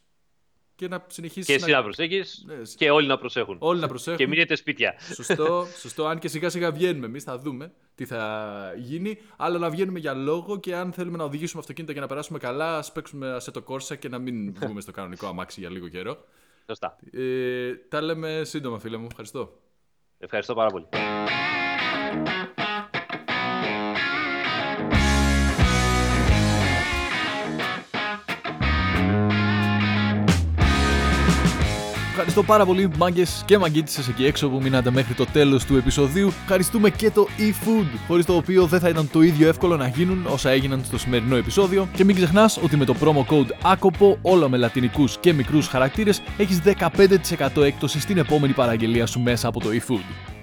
και να συνεχίσεις. Και εσύ να, να προσέχεις ναι. και όλοι να προσέχουν. Όλοι να προσέχουν. και μείνετε σπίτια. Σωστό, <laughs> σωστό. Αν και σιγά σιγά βγαίνουμε εμείς, θα δούμε τι θα γίνει. Αλλά να βγαίνουμε για λόγο και αν θέλουμε να οδηγήσουμε αυτοκίνητα και να περάσουμε καλά, ας παίξουμε σε το κόρσα και να μην <laughs> βγούμε στο κανονικό αμάξι για λίγο καιρό. Σωστά. Ε, τα λέμε σύντομα, φίλε μου. Ευχαριστώ. Ευχαριστώ πάρα πολύ. Ευχαριστώ πάρα πολύ μάγκες και μαγκίτσε εκεί έξω που μείνατε μέχρι το τέλος του επεισοδίου. Ευχαριστούμε και το eFood, χωρίς το οποίο δεν θα ήταν το ίδιο εύκολο να γίνουν όσα έγιναν στο σημερινό επεισόδιο. Και μην ξεχνάς ότι με το promo code AKOPO, όλα με λατινικούς και μικρούς χαρακτήρες, έχεις 15% έκπτωση στην επόμενη παραγγελία σου μέσα από το eFood.